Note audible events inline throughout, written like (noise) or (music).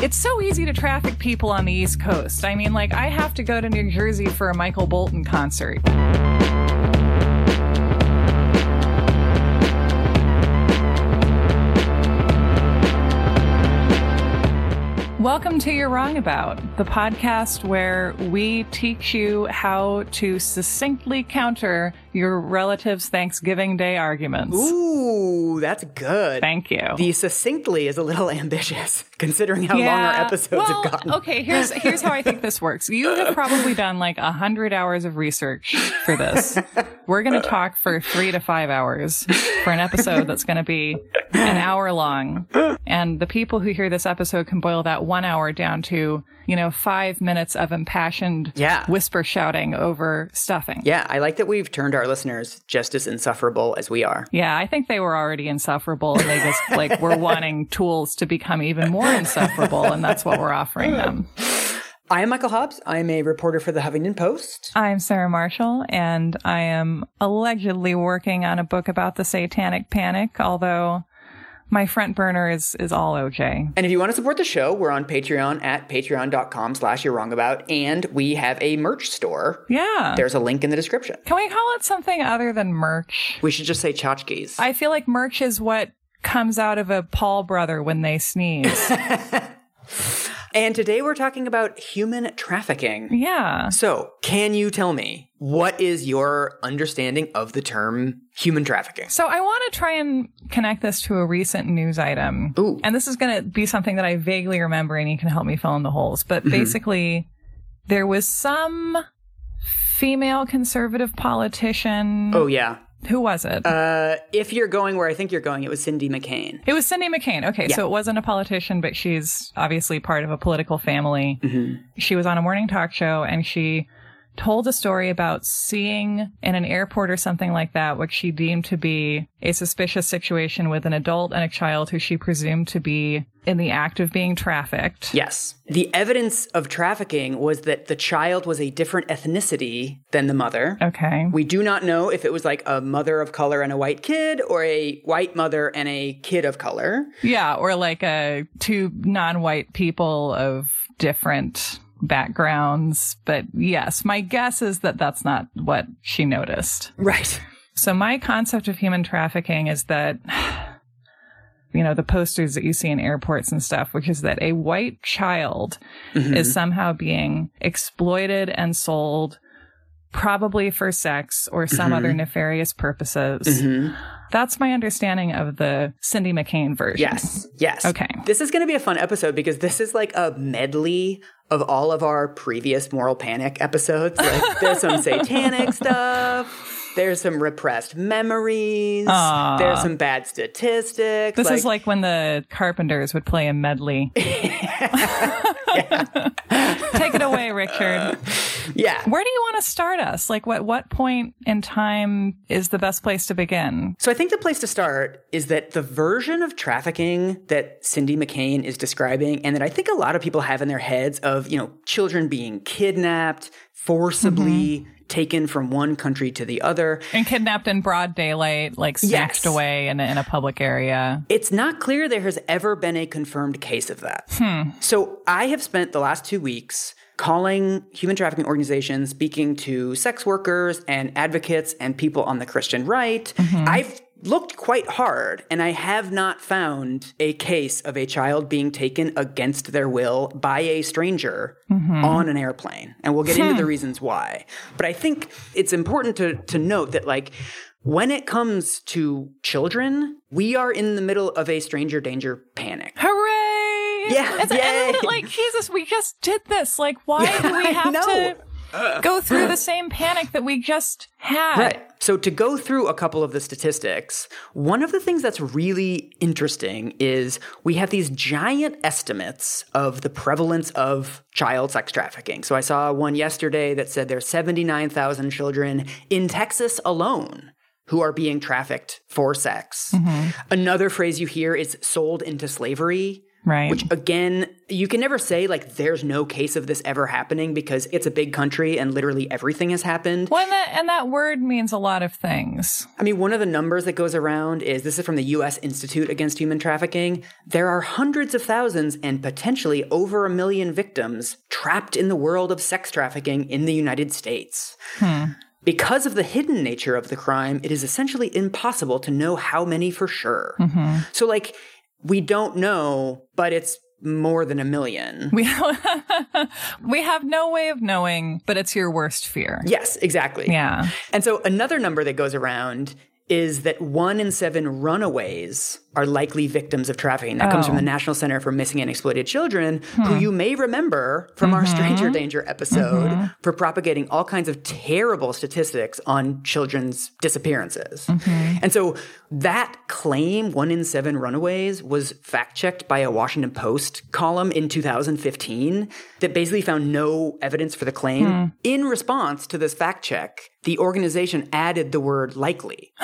It's so easy to traffic people on the East Coast. I mean, like, I have to go to New Jersey for a Michael Bolton concert. Welcome to You're Wrong About, the podcast where we teach you how to succinctly counter your relative's Thanksgiving Day arguments. Ooh, that's good. Thank you. The succinctly is a little (laughs) ambitious, considering how long our episodes well, have gotten. Okay, here's here's how I think this works. You have probably done like a hundred hours of research for this. We're gonna talk for three to five hours for an episode that's gonna be an hour long. And the people who hear this episode can boil that one hour down to, you know, five minutes of impassioned Yeah. whisper shouting over stuffing. Yeah, I like that we've turned our listeners just as insufferable as we are. Yeah, I think they were already insufferable and they just like were (laughs) wanting tools to become even more insufferable and that's what we're offering them. I am Michael Hobbs. I am a reporter for the Huffington Post. I'm Sarah Marshall and I am allegedly working on a book about the satanic panic, although my front burner is is all okay. And if you want to support the show, we're on Patreon at patreon.com slash you're wrong about, and we have a merch store. Yeah. There's a link in the description. Can we call it something other than merch? We should just say tchotchkes. I feel like merch is what comes out of a Paul brother when they sneeze. (laughs) and today we're talking about human trafficking. yeah. So, can you tell me what is your understanding of the term human trafficking? So I want to try and connect this to a recent news item. Ooh. And this is going to be something that I vaguely remember and you can help me fill in the holes. But Mm-hmm. basically, there was some female conservative politician. Oh, yeah. Who was it? Uh, if you're going where I think you're going, it was Cindy McCain. it was Cindy McCain. Okay, so it wasn't a politician, but she's obviously part of a political family. Mm-hmm. She was on a morning talk show and she told a story about seeing in an airport or something like that what she deemed to be a suspicious situation with an adult and a child who she presumed to be in the act of being trafficked. Yes. The evidence of trafficking was that the child was a different ethnicity than the mother. Okay. We do not know if it was like a mother of color and a white kid or a white mother and a kid of color. Yeah, or like a two non-white people of different backgrounds, but yes, my guess is that that's not what she noticed. Right. So my concept of human trafficking is that (sighs) you know the posters that you see in airports and stuff which is that a white child mm-hmm. is somehow being exploited and sold probably for sex or some other mm-hmm. nefarious purposes. Mm-hmm. That's my understanding of the Cindy McCain version. Yes. Yes. Okay. This is going to be a fun episode because this is like a medley of all of our previous moral panic episodes. Like (laughs) there's some satanic stuff. There's some repressed memories. There's some bad statistics. This is like when the Carpenters would play a medley. (laughs) (laughs) Take it away, Richard. Yeah. Where do you want to start us? Like, what what point in time is the best place to begin? So I think the place to start is that the version of trafficking that Cindy McCain is describing and that I think a lot of people have in their heads of, you know, children being kidnapped, forcibly mm-hmm. taken from one country to the other. And kidnapped in broad daylight, like snatched Yes. away in a, in a public area. It's not clear there has ever been a confirmed case of that. Hmm. So I have spent the last two weeks calling human trafficking organizations, speaking to sex workers and advocates and people on the Christian right. Mm-hmm. I've looked quite hard and I have not found a case of a child being taken against their will by a stranger mm-hmm. on an airplane. And we'll get into the hmm. reasons why. But I think it's important to, to note that like when it comes to children, we are in the middle of a stranger danger panic. Hooray! Yeah, It's, and like Jesus, we just did this. Like, why do we have to go through the (sighs) same panic that we just had? Right. So, to go through a couple of the statistics, one of the things that's really interesting is we have these giant estimates of the prevalence of child sex trafficking. So, I saw one yesterday that said there's 79,000 children in Texas alone who are being trafficked for sex. Mm-hmm. Another phrase you hear is sold into slavery. Right. Which again, you can never say like there's no case of this ever happening because it's a big country and literally everything has happened. Well, and that, and that word means a lot of things. I mean, one of the numbers that goes around is this is from the US Institute Against Human Trafficking. There are hundreds of thousands and potentially over a million victims trapped in the world of sex trafficking in the United States. Hmm. Because of the hidden nature of the crime, it is essentially impossible to know how many for sure. Mm-hmm. So, like, we don't know, but it's more than a million. (laughs) We (laughs) we have no way of knowing, but it's your worst fear. Yes, exactly. Yeah. And so another number that goes around is that one in seven runaways are likely victims of trafficking. That comes from Oh. the National Center for Missing and Exploited Children, who hmm. you may remember from our mm-hmm. Stranger Danger episode mm-hmm. for propagating all kinds of terrible statistics on children's disappearances. Mm-hmm. And so that claim, one in seven runaways, was fact checked by a Washington Post column in 2015 that basically found no evidence for the claim. Hmm. In response to this fact check, the organization added the word likely. (laughs)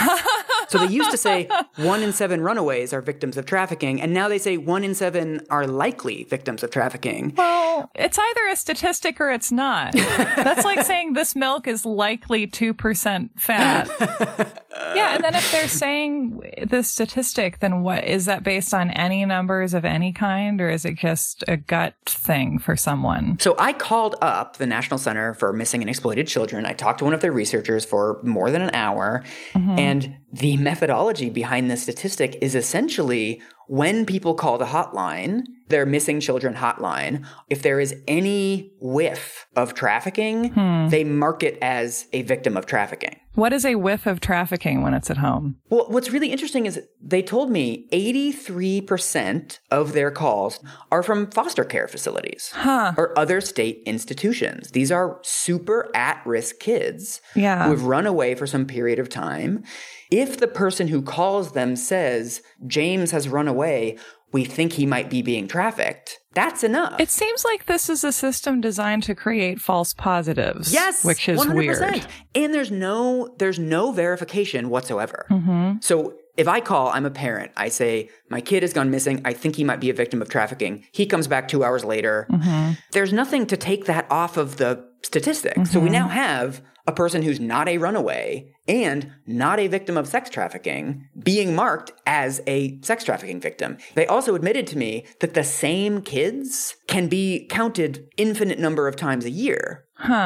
So they used to say one in seven runaways are victims of trafficking, and now they say one in seven are likely victims of trafficking. Well, it's either a statistic or it's not. That's like saying this milk is likely 2% fat. (laughs) yeah, and then if they're saying the statistic, then what is that based on any numbers of any kind or is it just a gut thing for someone? So I called up the National Center for Missing and Exploited Children. I talked to one of their researchers for more than an hour, mm-hmm. and the methodology behind this statistic is essentially when people call the hotline, their missing children hotline, if there is any whiff of trafficking, hmm. they mark it as a victim of trafficking. What is a whiff of trafficking when it's at home? Well, what's really interesting is they told me 83% of their calls are from foster care facilities or other state institutions. These are super at risk kids Yeah. who have run away for some period of time. If the person who calls them says, James has run away, we think he might be being trafficked, that's enough. It seems like this is a system designed to create false positives. Yes, Which is 100%. weird. And there's no there's no verification whatsoever. Mm-hmm. So if I call, I'm a parent. I say my kid has gone missing. I think he might be a victim of trafficking. He comes back two hours later. Mm-hmm. There's nothing to take that off of the statistics. So we Mm-hmm. now have a person who's not a runaway and not a victim of sex trafficking being marked as a sex trafficking victim. They also admitted to me that the same kids can be counted infinite number of times a year.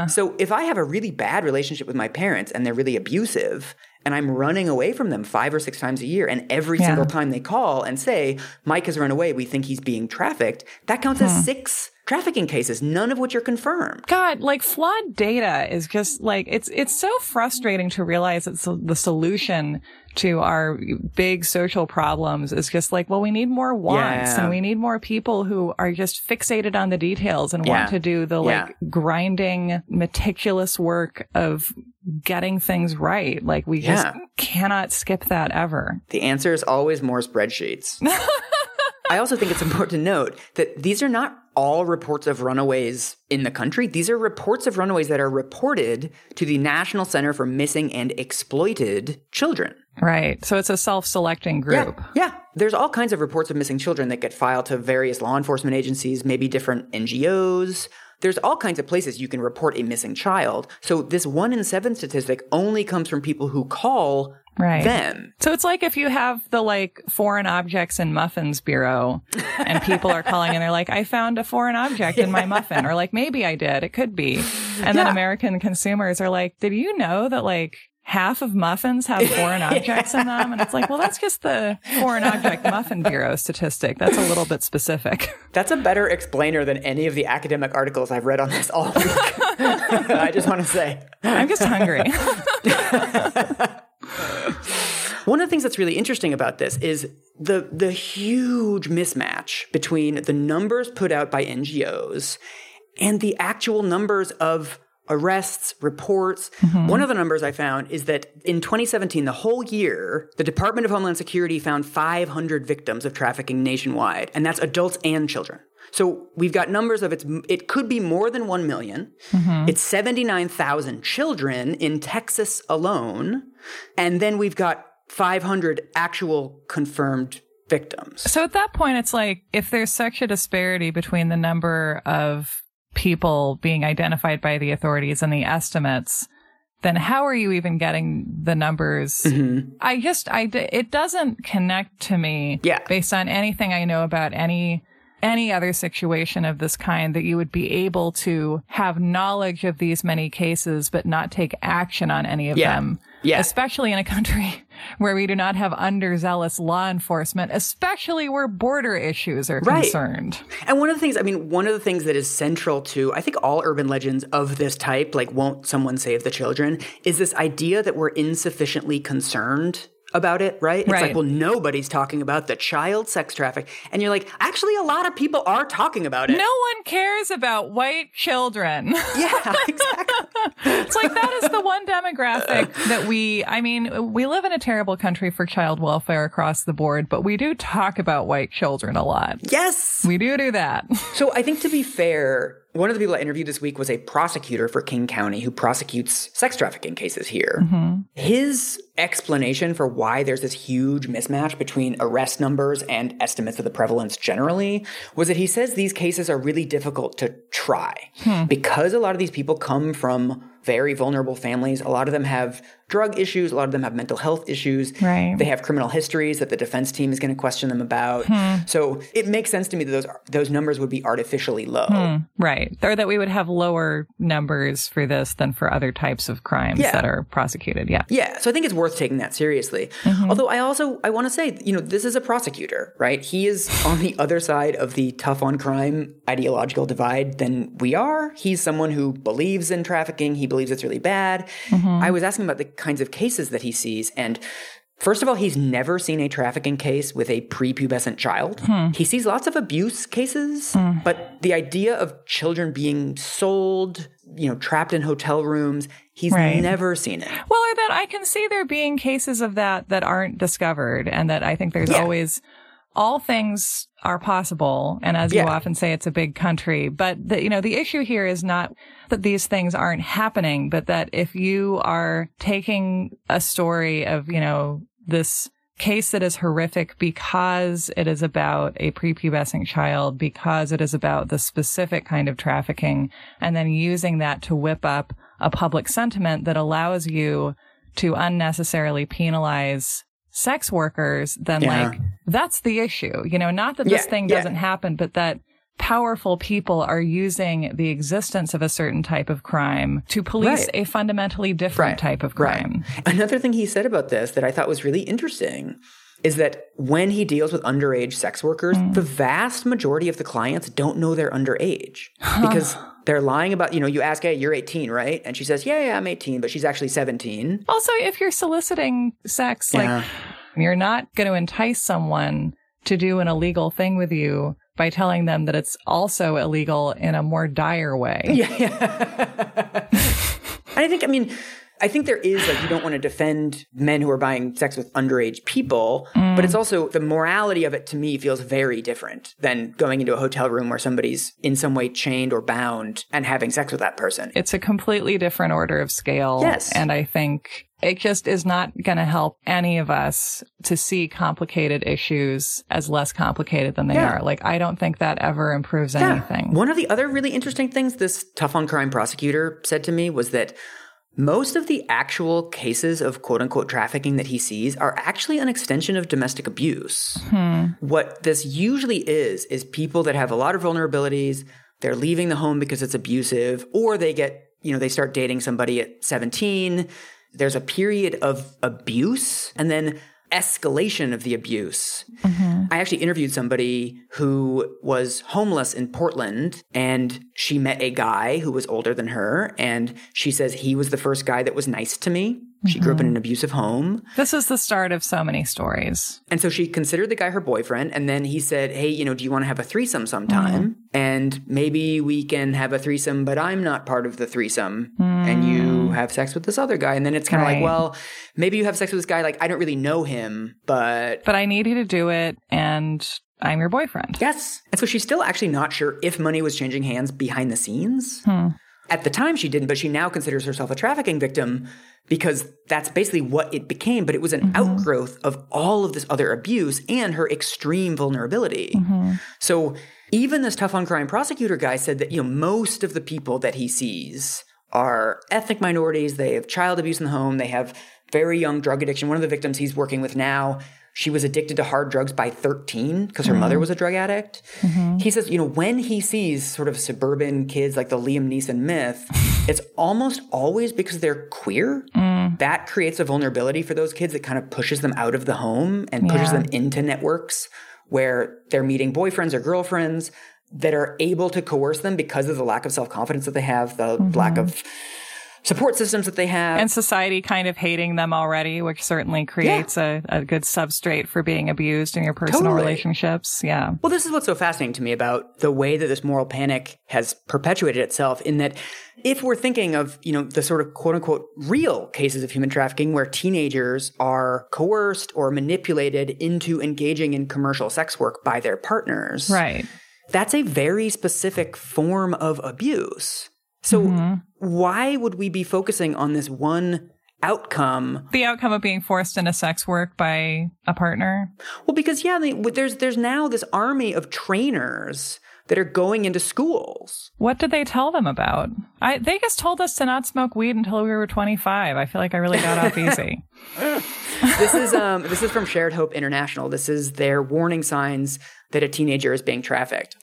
So if I have a really bad relationship with my parents and they're really abusive and I'm running away from them five or six times a year and every Yeah. single time they call and say, Mike has run away, we think he's being trafficked, that counts as hmm. six trafficking cases, none of which are confirmed. God, like flawed data is just like it's it's so frustrating to realize that the solution to our big social problems is just like, well, we need more wants Yeah. and we need more people who are just fixated on the details and Yeah. want to do the Yeah. like grinding, meticulous work of getting things right. Like we just cannot skip that ever. The answer is always more spreadsheets. (laughs) I also think it's important to note that these are not all reports of runaways in the country. These are reports of runaways that are reported to the National Center for Missing and Exploited Children. Right. So it's a self-selecting group. Yeah, yeah. There's all kinds of reports of missing children that get filed to various law enforcement agencies, maybe different NGOs. There's all kinds of places you can report a missing child. So this one in seven statistic only comes from people who call Right. them. So it's like if you have the like foreign objects and muffins bureau and people are calling and they're like, I found a foreign object in my (laughs) muffin or like, maybe I did. It could be. And then American consumers are like, did you know that like half of muffins have (laughs) foreign objects in them? And it's like, well, that's just the foreign object muffin bureau statistic. That's a little bit specific. (laughs) That's a better explainer than any of the academic articles I've read on this all week. I just want to say. I'm just hungry. One of the things that's really interesting about this is the the huge mismatch between the numbers put out by NGOs and the actual numbers of arrests, reports. Mm-hmm. One of the numbers I found is that in 2017, the whole year, the Department of Homeland Security found 500 victims of trafficking nationwide, and that's adults and children. So we've got numbers of it's it could be more than 1 million. Mm-hmm. It's 79,000 children in Texas alone, and then we've got 500 actual confirmed victims. So at that point, it's like if there's such a disparity between the number of people being identified by the authorities and the estimates, then how are you even getting the numbers? Mm-hmm. I just, I, it doesn't connect to me Yeah. based on anything I know about any, any other situation of this kind that you would be able to have knowledge of these many cases, but not take action on any of Yeah. them. Yeah. Especially in a country (laughs) where we do not have underzealous law enforcement, especially where border issues are Right. concerned. And one of the things, I mean, one of the things that is central to, I think, all urban legends of this type, like won't someone save the children, is this idea that we're insufficiently concerned about it, right? It's Right. like, well, nobody's talking about the child sex traffic. And you're like, actually, a lot of people are talking about it. No one cares about white children. (laughs) Yeah, exactly. (laughs) it's like that is the one demographic (laughs) that we, I mean, we live in a terrible country for child welfare across the board, but we do talk about white children a lot. yes. We do do that. So I think to be fair, one of the people I interviewed this week was a prosecutor for King County who prosecutes sex trafficking cases here. Mm-hmm. His explanation for why there's this huge mismatch between arrest numbers and estimates of the prevalence generally was that he says these cases are really difficult to try hmm. because a lot of these people come from very vulnerable families. A lot of them have drug issues. A lot of them have mental health issues. Right. They have criminal histories that the defense team is going to question them about. Hmm. So it makes sense to me that those those numbers would be artificially low. Hmm. Right. Or that we would have lower numbers for this than for other types of crimes Yeah. that are prosecuted. Yeah. Yeah, so I think it's worth taking that seriously. Mm-hmm. Although I also I want to say, you know, this is a prosecutor, right? He is on the other side of the tough on crime ideological divide than we are. He's someone who believes in trafficking. He believes it's really bad. Mm-hmm. I was asking about the kinds of cases that he sees and First of all, he's never seen a trafficking case with a prepubescent child. Hmm. He sees lots of abuse cases, hmm. but the idea of children being sold, you know, trapped in hotel rooms, he's Right. never seen it. Well, or that I can see there being cases of that that aren't discovered and that I think there's Yeah. always all things are possible. And as you often say, it's a big country, but the, you know, the issue here is not that these things aren't happening, but that if you are taking a story of, you know, this case that is horrific because it is about a prepubescent child, because it is about the specific kind of trafficking, and then using that to whip up a public sentiment that allows you to unnecessarily penalize sex workers, then Yeah. like that's the issue. You know, not that this Yeah, thing yeah. doesn't happen, but that powerful people are using the existence of a certain type of crime to police Right. a fundamentally different Right, type of right. crime. Another thing he said about this that I thought was really interesting is that when he deals with underage sex workers, Mm. the vast majority of the clients don't know they're underage because they're lying about, you know, you ask, hey, you're 18, right? And she says, yeah, yeah, I'm 18, but she's actually 17. Also, if you're soliciting sex, Yeah. like you're not going to entice someone to do an illegal thing with you by telling them that it's also illegal in a more dire way. (laughs) Yeah. (laughs) I think, I mean, I think there is like you don't want to defend men who are buying sex with underage people, but it's mm. also the morality of it to me feels very different than going into a hotel room where somebody's in some way chained or bound and having sex with that person. It's a completely different order of scale. Yes. And I think it just is not going to help any of us to see complicated issues as less complicated than they Yeah. are. Like, I don't think that ever improves anything. One of the other really interesting things this tough on crime prosecutor said to me was that most of the actual cases of quote unquote trafficking that he sees are actually an extension of domestic abuse. Hmm. What this usually is, is people that have a lot of vulnerabilities, they're leaving the home because it's abusive, or they get, you know, they start dating somebody at 17. There's a period of abuse and then escalation of the abuse. Mm-hmm. I actually interviewed somebody who was homeless in Portland and she met a guy who was older than her. And she says he was the first guy that was nice to me. She grew up in mm-hmm. an abusive home. This is the start of so many stories. And so she considered the guy her boyfriend. And then he said, Hey, you know, do you want to have a threesome sometime? Mm-hmm. And maybe we can have a threesome, but I'm not part of the threesome. Mm. And you Mm. have sex with this other guy. And then it's kind of Right. like, well, maybe you have sex with this guy. Like, I don't really know him, but But I need you to do it, and I'm your boyfriend. Yes. And so she's still actually not sure if money was changing hands behind the scenes. Hmm. At the time, she didn't, but she now considers herself a trafficking victim because that's basically what it became. But it was an mm-hmm. outgrowth of all of this other abuse and her extreme vulnerability. Mm-hmm. So even this tough on crime prosecutor guy said that, you know, most of the people that he sees are ethnic minorities. They have child abuse in the home. They have very young drug addiction. One of the victims he's working with now, she was addicted to hard drugs by 13 because her mother mm-hmm. was a drug addict. Mm-hmm. He says, you know, when he sees sort of suburban kids like the Liam Neeson myth, (laughs) it's almost always because they're queer. Mm. That creates a vulnerability for those kids that kind of pushes them out of the home and pushes Yeah. them into networks where they're meeting boyfriends or girlfriends that are able to coerce them because of the lack of self confidence that they have, the lack mm-hmm. of support systems that they have. And society kind of hating them already, which certainly creates a, a good substrate for being abused in your personal Totally. relationships. Yeah. Well, this is what's so fascinating to me about the way that this moral panic has perpetuated itself in that if we're thinking of, you know, the sort of quote unquote real cases of human trafficking where teenagers are coerced or manipulated into engaging in commercial sex work by their partners. Right. That's a very specific form of abuse. So mm-hmm. why would we be focusing on this one outcome The outcome of being forced into sex work by a partner. Well, because yeah, they, there's there's now this army of trainers that are going into schools. What did they tell them about? I, they just told us to not smoke weed until we were 25. I feel like I really got off (laughs) easy. This is um this is from Shared Hope International. This is their warning signs that a teenager is being trafficked.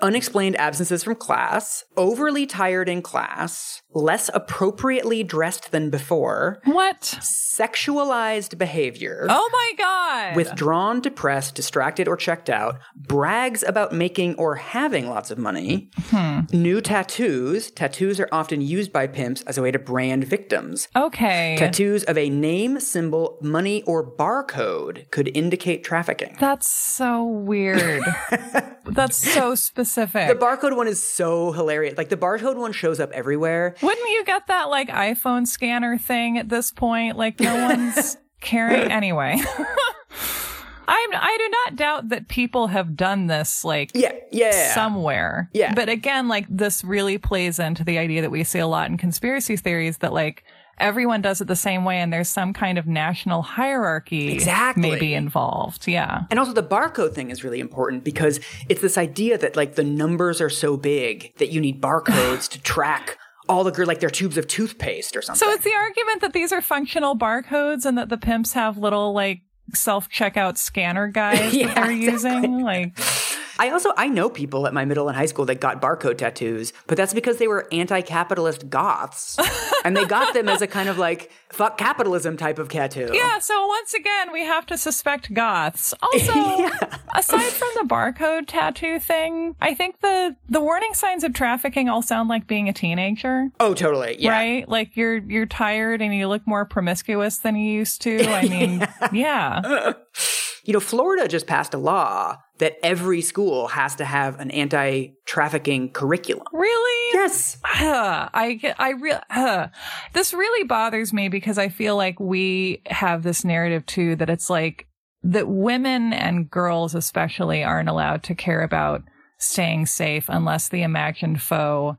Unexplained absences from class, overly tired in class, less appropriately dressed than before, What? sexualized behavior. Oh my God. Withdrawn, depressed, distracted, or checked out, brags about making or having lots of money, hmm. new tattoos. Tattoos are often used by pimps as a way to brand victims. okay. Tattoos of a name, symbol, money, or barcode could indicate trafficking. That's so weird. (laughs) That's so specific. The barcode one is so hilarious. Like the barcode one shows up everywhere. Wouldn't you get that like iPhone scanner thing at this point? Like no (laughs) one's carrying anyway. (laughs) I'm, I do not doubt that people have done this like Yeah, yeah. somewhere. Yeah. But again, like this really plays into the idea that we see a lot in conspiracy theories that like everyone does it the same way and there's some kind of national hierarchy Exactly. maybe involved. Yeah. And also the barcode thing is really important because it's this idea that like the numbers are so big that you need barcodes to track all the like they're tubes of toothpaste or something. So it's the argument that these are functional barcodes and that the pimps have little like self checkout scanner guys Yeah, (laughs) that they're using. Like, I also I know people at my middle and high school that got barcode tattoos, but that's because they were anti-capitalist goths, (laughs) and they got them as a kind of like fuck capitalism type of tattoo. yeah. So once again, we have to suspect goths. (laughs) Also, aside from the barcode tattoo thing, I think the the warning signs of trafficking all sound like being a teenager. Oh, totally. Yeah. Right? Like you're you're tired and you look more promiscuous than you used to. I mean, (laughs) yeah. You know, Florida just passed a law that every school has to have an anti-trafficking curriculum. Really? Yes. Huh, I I real, huh. this really bothers me because I feel like we have this narrative too that it's like that women and girls especially aren't allowed to care about staying safe unless the imagined foe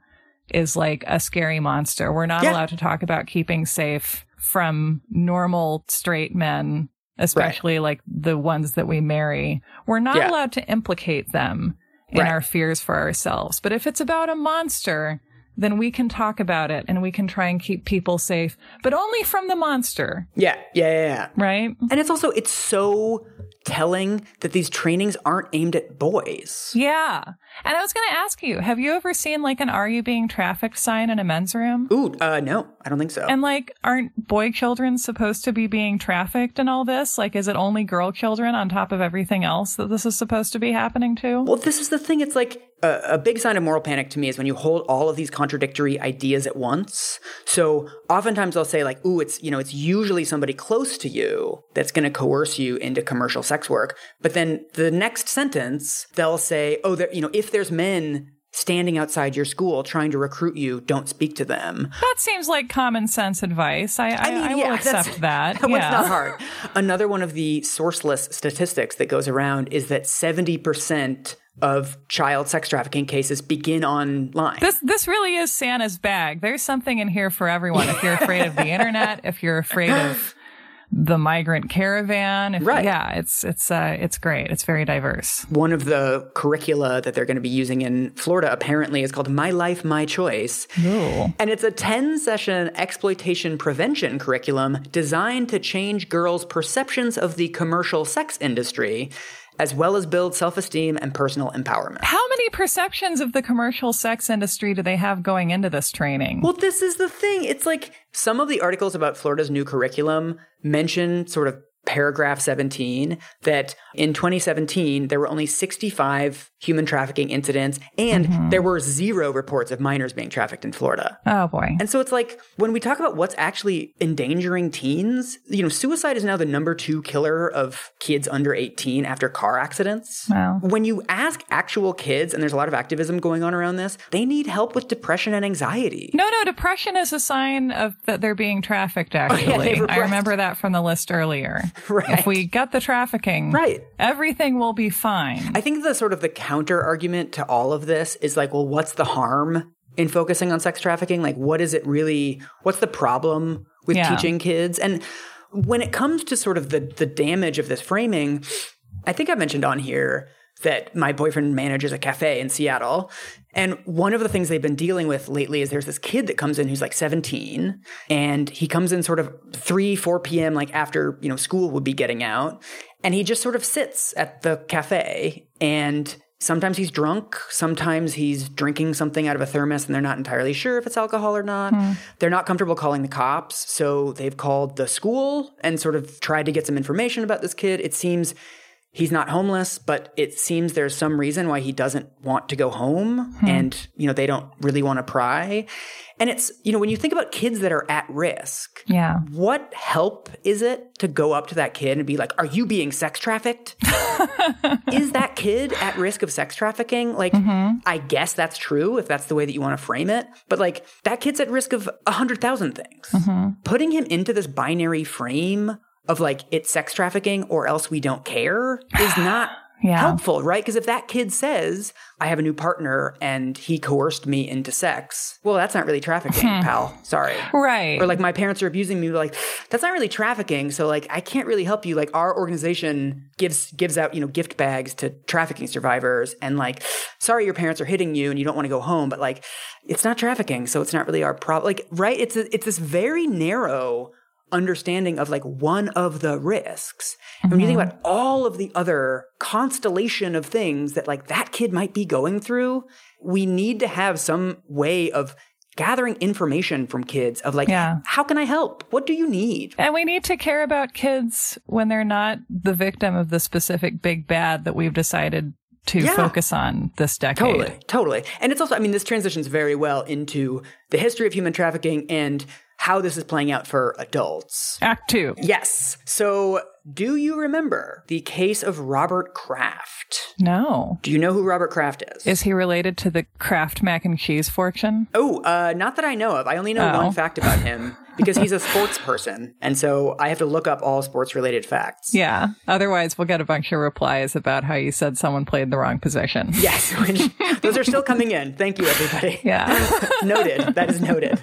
is like a scary monster. We're not Yeah. allowed to talk about keeping safe from normal straight men, especially like the ones that we marry. We're not Yeah. allowed to implicate them in Right. our fears for ourselves. But if it's about a monster, then we can talk about it and we can try and keep people safe, but only from the monster, Yeah. Yeah. Yeah. yeah. right? And it's also it's so telling that these trainings aren't aimed at boys. Yeah. And I was going to ask you, have you ever seen like an Are You Being Trafficked sign in a men's room? Ooh, uh, no, I don't think so. And like, aren't boy children supposed to be being trafficked and all this? Like, is it only girl children on top of everything else that this is supposed to be happening to? Well, this is the thing. It's like a, a big sign of moral panic to me is when you hold all of these contradictory ideas at once. So oftentimes I'll say like, "Ooh, it's you know, it's usually somebody close to you that's going to coerce you into commercial sex work." But then the next sentence they'll say, "Oh, there, you know, if there's men." Standing outside your school trying to recruit you, don't speak to them. that seems like common sense advice. I, I, I, mean, will yeah, that's- accept (laughs) that. That one's yeah. not hard. Another one of the sourceless statistics that goes around is that 70% of child sex trafficking cases begin online. This this really is Santa's bag. There's something in here for everyone. If you're afraid of the (laughs) internet, if you're afraid of the migrant caravan, if, Right. Yeah, it's it's uh it's great. It's very diverse. One of the curricula that they're going to be using in Florida apparently is called My Life, My Choice. Ooh. And it's a 10 session exploitation prevention curriculum designed to change girls' perceptions of the commercial sex industry, as well as build self esteem and personal empowerment. How many perceptions of the commercial sex industry do they have going into this training? Well, this is the thing. It's like some of the articles about Florida's new curriculum mention sort of paragraph 17 that in 2017 there were only 65 human trafficking incidents and mm-hmm. there were zero reports of minors being trafficked in Florida. oh boy. And so it's like when we talk about what's actually endangering teens, you know, suicide is now the number two killer of kids under 18 after car accidents. Wow. When you ask actual kids, and there's a lot of activism going on around this, they need help with depression and anxiety. No, no, depression is a sign of that they're being trafficked (laughs) oh, actually. they I remember that from the list earlier. (laughs) Right. If we gut the trafficking, Right. everything will be fine. I think the sort of the counter argument to all of this is like, well, what's the harm in focusing on sex trafficking? Like, what is it really? What's the problem with Yeah. teaching kids? And when it comes to sort of the the damage of this framing, I think I mentioned on here that my boyfriend manages a cafe in Seattle. And one of the things they've been dealing with lately is there's this kid that comes in who's like 17 and he comes in sort of 3, 4 p.m. like after, you know, school would be getting out. And he just sort of sits at the cafe and sometimes he's drunk. Sometimes he's drinking something out of a thermos and they're not entirely sure if it's alcohol or not. Hmm. They're not comfortable calling the cops. So they've called the school and sort of tried to get some information about this kid. It seems he's not homeless, but it seems there's some reason why he doesn't want to go home hmm. and, you know, they don't really want to pry. And it's, you know, when you think about kids that are at risk, yeah. what help is it to go up to that kid and be like, Are you being sex trafficked? (laughs) is that kid at risk of sex trafficking? Like, mm-hmm. I guess that's true if that's the way that you want to frame it. But like, that kid's at risk of a hundred thousand things. Mm-hmm. Putting him into this binary frame of like, it's sex trafficking or else we don't care is not. (sighs) Yeah. Helpful, right? Because if that kid says, I have a new partner and he coerced me into sex, well, that's not really trafficking, hmm. pal. Sorry. Right. Or like my parents are abusing me, like that's not really trafficking. So like I can't really help you. Like our organization gives gives out you know gift bags to trafficking survivors, and like sorry your parents are hitting you and you don't want to go home, but like it's not trafficking, so it's not really our problem. Like right? It's a, it's this very narrow understanding of like one of the risks. And when you think mm-hmm. about all of the other constellation of things that like that kid might be going through, we need to have some way of gathering information from kids of like Yeah. how can I help? What do you need? And we need to care about kids when they're not the victim of the specific big bad that we've decided to Yeah. focus on this decade. Totally, totally. And it's also, I mean, this transitions very well into the history of human trafficking and how this is playing out for adults. Act two. Yes. So, do you remember the case of Robert Kraft? No. Do you know who Robert Kraft is? Is he related to the Kraft mac and cheese fortune? oh, uh, not that I know of. I only know Oh. one fact about him (laughs) because he's a sports person. And so I have to look up all sports related facts. Yeah. Otherwise, we'll get a bunch of replies about how you said someone played the wrong position. (laughs) Yes, those are still coming in. Thank you, everybody. Yeah. (laughs) noted. That is noted.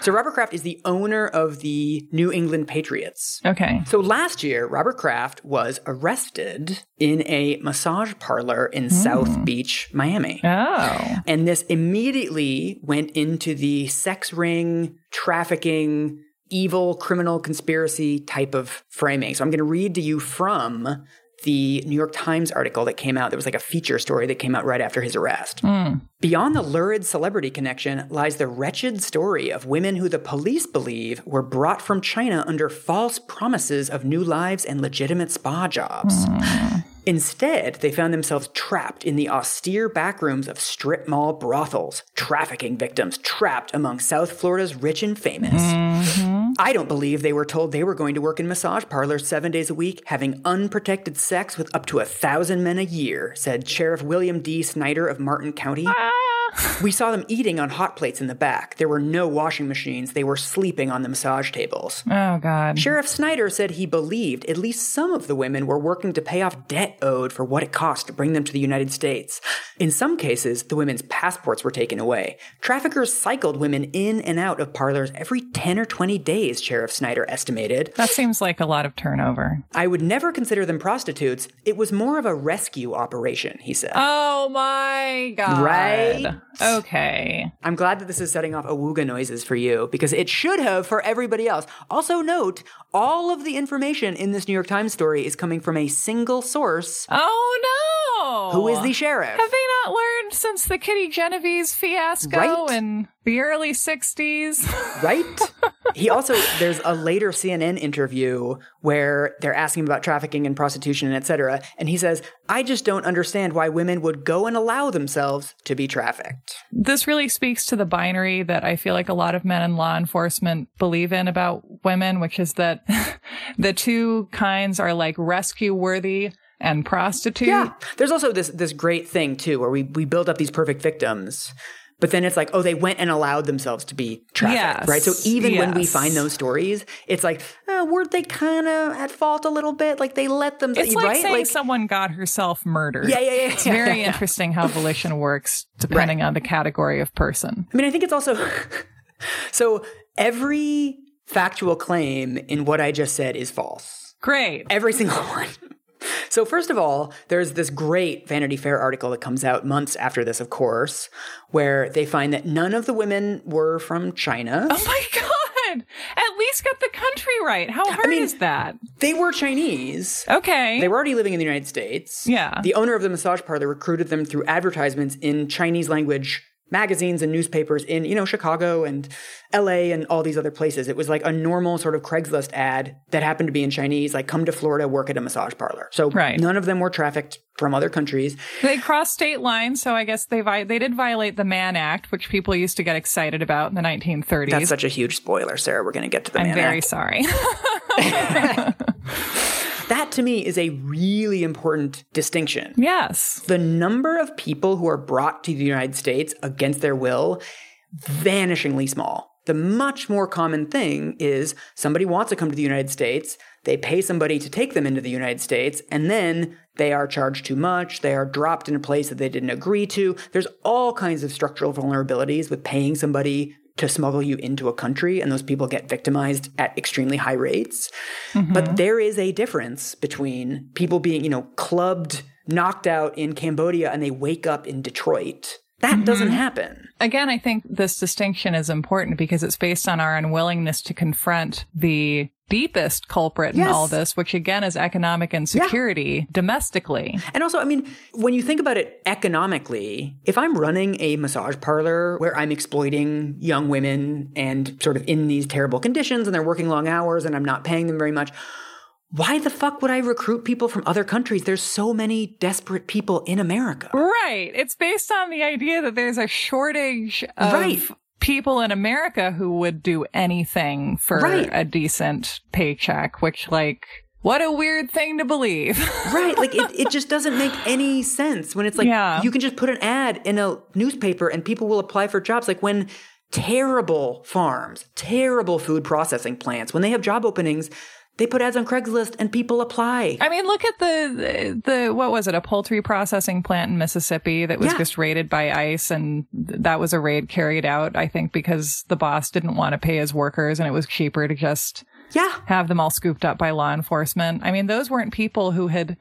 So Robert Kraft is the owner of the New England Patriots. Okay. So last year, Robert Kraft was arrested in a massage parlor in hmm. South Beach, Miami. Oh. And this immediately went into the sex ring, trafficking, evil criminal conspiracy type of framing. So I'm going to read to you from the New York Times article that came out. There was like a feature story that came out right after his arrest. Hmm. Beyond the lurid celebrity connection lies the wretched story of women who the police believe were brought from China under false promises of new lives and legitimate spa jobs. Hmm. Instead, they found themselves trapped in the austere backrooms of strip mall brothels, trafficking victims trapped among South Florida's rich and famous. Hmm. Mm-hmm. I don't believe they were told they were going to work in massage parlors seven days a week, having unprotected sex with up to a thousand men a year, said Sheriff William D. Snyder of Martin County. Ah. (laughs) we saw them eating on hot plates in the back. There were no washing machines. They were sleeping on the massage tables. Oh, God. Sheriff Snyder said he believed at least some of the women were working to pay off debt owed for what it cost to bring them to the United States. In some cases, the women's passports were taken away. Traffickers cycled women in and out of parlors every 10 or 20 days, Sheriff Snyder estimated. That seems like a lot of turnover. I would never consider them prostitutes. It was more of a rescue operation, he said. Oh my God. Right? Okay. I'm glad that this is setting off awooga noises for you because it should have for everybody else. Also, note all of the information in this New York Times story is coming from a single source. Oh no. Who is the sheriff? Not learned since the Kitty Genovese's fiasco Right. in the early 60s? (laughs) right? he also there's a later CNN interview where they're asking about trafficking and prostitution and etc. And he says, "I just don't understand why women would go and allow themselves to be trafficked." this really speaks to the binary that I feel like a lot of men in law enforcement believe in about women, which is that (laughs) the two kinds are like rescue worthy and prostitute. Yeah. There's also this this great thing too where we we build up these perfect victims. But then it's like, oh, they went and allowed themselves to be trafficked, Yes. right? So even when we find those stories, it's like, uh, weren't they kind of at fault a little bit? Like they let them, It's like right? saying someone got herself murdered. Yeah, yeah, yeah, It's yeah, very yeah. interesting how volition works (laughs) depending on the category of person. I mean, I think it's also (laughs) so every factual claim in what I just said is false. Great. Every single (laughs) one. So, first of all, there's this great Vanity Fair article that comes out months after this, of course, where they find that none of the women were from China. Oh my (laughs) God. At least got the country right. How hard mean- is that? They were Chinese. Okay. They were already living in the United States. Yeah. The owner of the massage parlor recruited them through advertisements in Chinese language magazines and newspapers in, you know, Chicago and LA and all these other places. It was like a normal sort of Craigslist ad that happened to be in Chinese, like come to Florida, work at a massage parlor. So Right. none of them were trafficked from other countries. They crossed state lines, so I guess they vi- they did violate the Mann Act, which people used to get excited about in the 1930s. That's such a huge spoiler, Sarah. We're going to get to the I'm Mann very Act. sorry. (laughs) (laughs) (laughs) That to me is a really important distinction. yes. the number of people who are brought to the United States against their will vanishingly small. The much more common thing is somebody wants to come to the United States, they pay somebody to take them into the United States, and then they are charged too much, they are dropped in a place that they didn't agree to. There's all kinds of structural vulnerabilities with paying somebody to smuggle you into a country, and those people get victimized at extremely high rates. Mm-hmm. But there is a difference between people being, you know, clubbed, knocked out in Cambodia, and they wake up in Detroit. That mm-hmm. doesn't happen. Again, I think this distinction is important because it's based on our unwillingness to confront the deepest culprit in all this, which again is economic insecurity domestically. And also, I mean, when you think about it economically, if I'm running a massage parlor where I'm exploiting young women and sort of in these terrible conditions and they're working long hours and I'm not paying them very much, why the fuck would I recruit people from other countries? There's so many desperate people in America. Right. It's based on the idea that there's a shortage of Right. People in America who would do anything for Right. a decent paycheck, which like what a weird thing to believe. (laughs) Right. Like it, it just doesn't make any sense when it's like Yeah. you can just put an ad in a newspaper and people will apply for jobs. Like when terrible farms, terrible food processing plants, when they have job openings, they put ads on Craigslist and people apply. I mean, look at the the what was it? A poultry processing plant in Mississippi that was Yeah. just raided by ICE, and that was a raid carried out, I think, because the boss didn't want to pay his workers, and it was cheaper to just yeah. have them all scooped up by law enforcement. I mean, those weren't people who had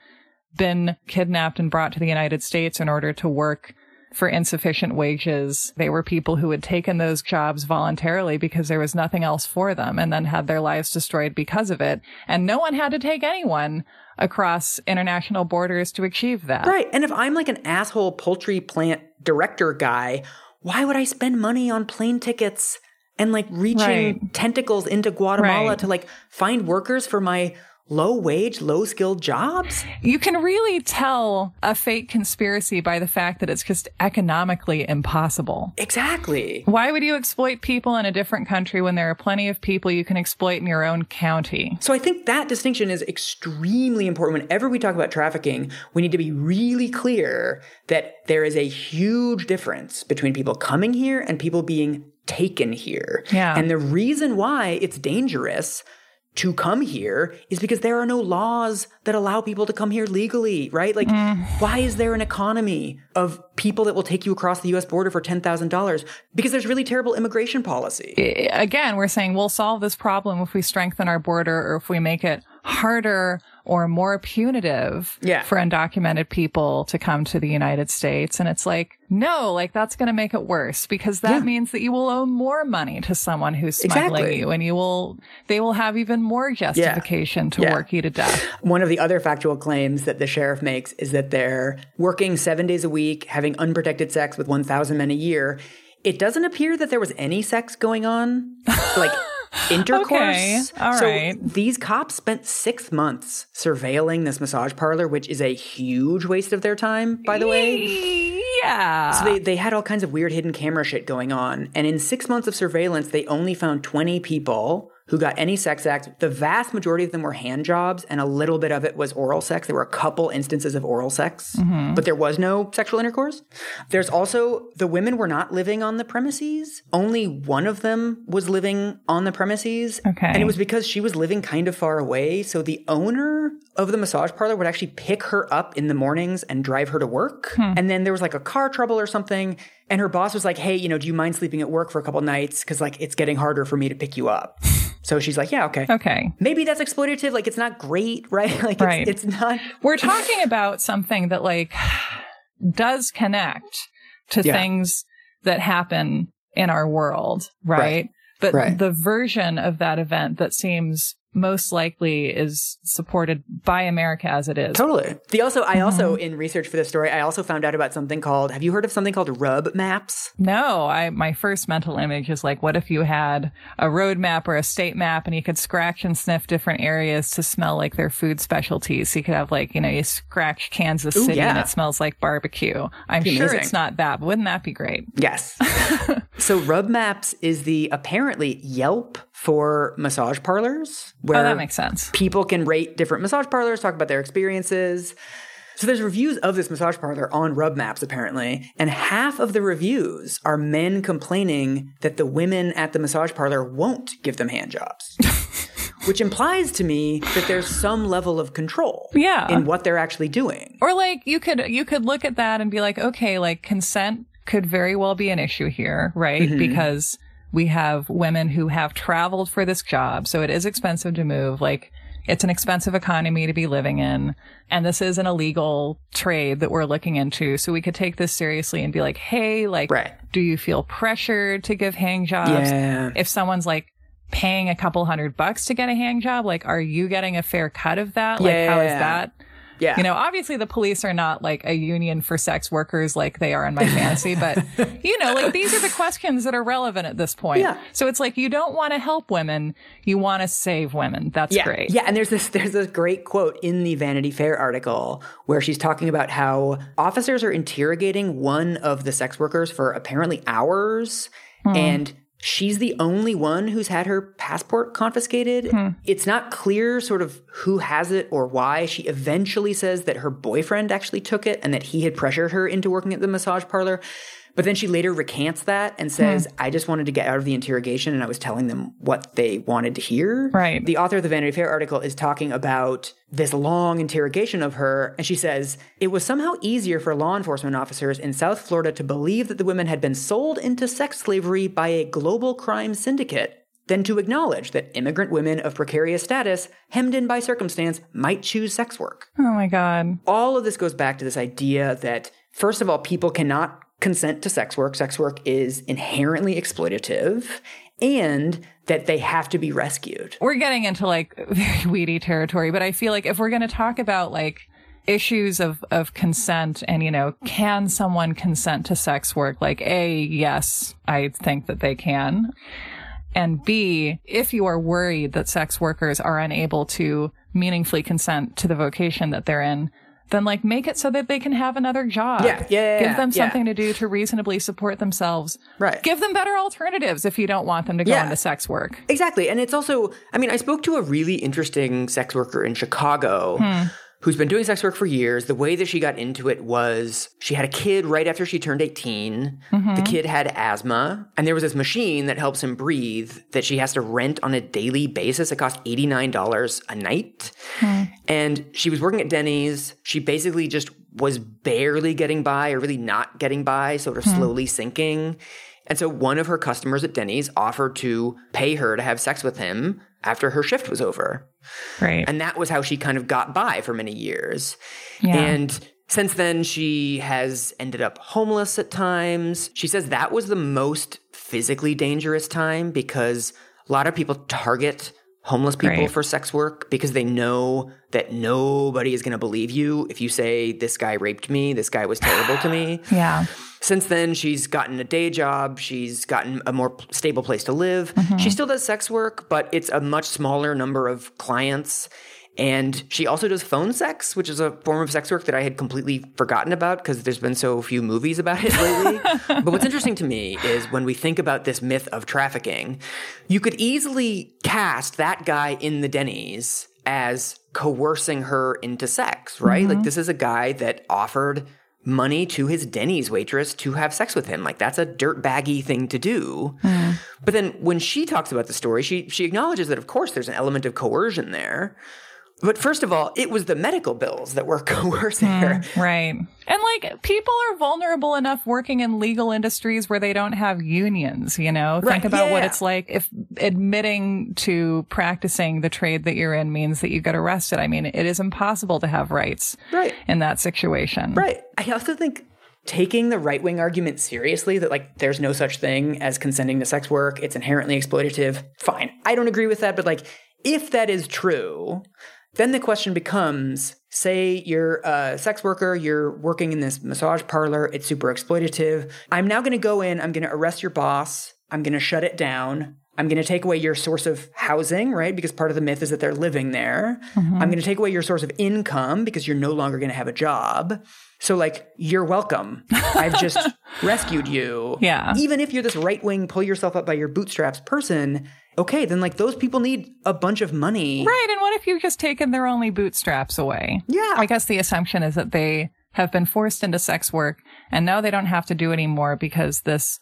been kidnapped and brought to the United States in order to work for insufficient wages. They were people who had taken those jobs voluntarily because there was nothing else for them and then had their lives destroyed because of it. And no one had to take anyone across international borders to achieve that. Right. And if I'm like an asshole poultry plant director guy, why would I spend money on plane tickets and like reaching Right. tentacles into Guatemala Right. to like find workers for my low wage, low skilled jobs. You can really tell a fake conspiracy by the fact that it's just economically impossible. Exactly. Why would you exploit people in a different country when there are plenty of people you can exploit in your own county? So I think that distinction is extremely important. Whenever we talk about trafficking, we need to be really clear that there is a huge difference between people coming here and people being taken here. Yeah. And the reason why it's dangerous to come here is because there are no laws that allow people to come here legally, right? Like, mm. why is there an economy of people that will take you across the US border for $10,000? Because there's really terrible immigration policy. Again, we're saying we'll solve this problem if we strengthen our border or if we make it harder or more punitive yeah. for undocumented people to come to the United States. And it's like, no, like that's going to make it worse because that yeah. means that you will owe more money to someone who's smuggling exactly. you and you will, they will have even more justification yeah. to yeah. work you to death. One of the other factual claims that the sheriff makes is that they're working seven days a week, having unprotected sex with 1,000 men a year. It doesn't appear that there was any sex going on. (laughs) Like, intercourse. Okay. All so right. these cops spent six months surveilling this massage parlor, which is a huge waste of their time, by the way. Yeah. So they, they had all kinds of weird hidden camera shit going on. And in six months of surveillance, they only found 20 people who got any sex acts. The vast majority of them were hand jobs, and a little bit of it was oral sex. There were a couple instances of oral sex, mm-hmm. but there was no sexual intercourse. There's also the women were not living on the premises. Only one of them was living on the premises. Okay. And it was because she was living kind of far away. So the owner of the massage parlor would actually pick her up in the mornings and drive her to work. Hmm. And then there was like a car trouble or something. And her boss was like, hey, you know, do you mind sleeping at work for a couple nights? Cause like it's getting harder for me to pick you up. So she's like, yeah, okay. Okay. Maybe that's exploitative. Like, it's not great, (laughs) right? Like, right. It's, it's not. (laughs) We're talking about something that, like, (sighs) does connect to Yeah. things that happen in our world, right? Right. But Right. the version of that event that seems most likely is supported by America as it is. Totally. The also, I also, Mm-hmm. in research for this story, I also found out about something called, have you heard of something called rub maps? No, I my first mental image is like, what if you had a road map or a state map, and you could scratch and sniff different areas to smell like their food specialties. So you could have like, you know, you scratch Kansas Ooh, City and it smells like barbecue. I'm sure amazing. it's not that, but wouldn't that be great? Yes. (laughs) so rub maps is the apparently Yelp for massage parlors where Oh, that makes sense. people can rate different massage parlors, talk about their experiences. So there's reviews of this massage parlor on Rub Maps apparently, and half of the reviews are men complaining that the women at the massage parlor won't give them hand jobs. (laughs) Which implies to me that there's some level of control Yeah. in what they're actually doing. Or like you could you could look at that and be like, okay, like consent could very well be an issue here, right? Mm-hmm. Because we have women who have traveled for this job, so it is expensive to move. Like it's an expensive economy to be living in, and this is an illegal trade that we're looking into. So we could take this seriously and be like, hey, like, Right. do you feel pressured to give hang jobs? Yeah. If someone's like paying a couple hundred bucks to get a hang job, like, are you getting a fair cut of that? Like, how is that? Yeah. You know, obviously the police are not like a union for sex workers like they are in my fantasy, but (laughs) you know, like these are the questions that are relevant at this point. Yeah. So it's like you don't want to help women, you want to save women. That's yeah, great. Yeah, and there's this there's this great quote in the Vanity Fair article where she's talking about how officers are interrogating one of the sex workers for apparently hours Hmm. and she's the only one who's had her passport confiscated. Hmm. It's not clear sort of who has it or why. She eventually says that her boyfriend actually took it and that he had pressured her into working at the massage parlor. But then she later recants that and says, Hmm. I just wanted to get out of the interrogation and I was telling them what they wanted to hear. Right. The author of the Vanity Fair article is talking about this long interrogation of her, and she says, It was somehow easier for law enforcement officers in South Florida to believe that the women had been sold into sex slavery by a global crime syndicate than to acknowledge that immigrant women of precarious status, hemmed in by circumstance, might choose sex work Oh my God. all of this goes back to this idea that first of all people cannot consent to sex work sex work is inherently exploitative and that they have to be rescued We're getting into like (laughs) very weedy territory, but I feel like if we're going to talk about like issues of, of consent and, you know, can someone consent to sex work? Like, A, yes, I think that they can. And B, if you are worried that sex workers are unable to meaningfully consent to the vocation that they're in, then like make it so that they can have another job. Yeah, yeah, yeah, Give them yeah. something to do to reasonably support themselves. Right. Give them better alternatives if you don't want them to go Yeah. into sex work. Exactly. And it's also, I mean, I spoke to a really interesting sex worker in Chicago hmm. Who's been doing sex work for years. The way that she got into it was she had a kid right after she turned 18. The mm-hmm. kid had asthma, and there was this machine that helps him breathe that she has to rent on a daily basis. It costs $89 a night. Hmm. And she was working at Denny's. She basically just was barely getting by or really not getting by, sort of hmm. slowly sinking. And so one of her customers at Denny's offered to pay her to have sex with him after her shift was over. Right. And that was how she kind of got by for many years. Yeah. And since then, she has ended up homeless at times. She says that was the most physically dangerous time because a lot of people target homeless people Right. for sex work because they know that nobody is going to believe you if you say, This guy raped me, this guy was terrible to me. (sighs) yeah. Since then, she's gotten a day job. She's gotten a more stable place to live. Mm-hmm. She still does sex work, but it's a much smaller number of clients. And she also does phone sex, which is a form of sex work that I had completely forgotten about because there's been so few movies about it lately. (laughs) but what's interesting to me is when we think about this myth of trafficking, you could easily cast that guy in the Denny's as coercing her into sex, right? Like mm-hmm. this is a guy that offered money to his Denny's waitress to have sex with him. Like that's a dirtbaggy thing to do. Hmm. But then when she talks about the story, she she acknowledges that of course there's an element of coercion there. But first of all, it was the medical bills that were (laughs) coercing hmm, her. Right. And like people are vulnerable enough working in legal industries where they don't have unions, you know? Right, Think about what yeah. it's like if admitting to practicing the trade that you're in means that you get arrested. I mean, it is impossible to have rights Right. in that situation. Right. I also think taking the right wing argument seriously that like there's no such thing as consenting to sex work, it's inherently exploitative. Fine. I don't agree with that, but like if that is true, then the question becomes say you're a sex worker, you're working in this massage parlor, it's super exploitative. I'm now going to go in, I'm going to arrest your boss, I'm going to shut it down. I'm going to take away your source of housing, right? Because part of the myth is that they're living there. Mm-hmm. I'm going to take away your source of income because you're no longer going to have a job. So, like, you're welcome. I've just (laughs) rescued you. Yeah. Even if you're this right wing, pull yourself up by your bootstraps person, okay, then like those people need a bunch of money. Right. And what if you've just taken their only bootstraps away? Yeah. I guess the assumption is that they have been forced into sex work and now they don't have to do anymore because this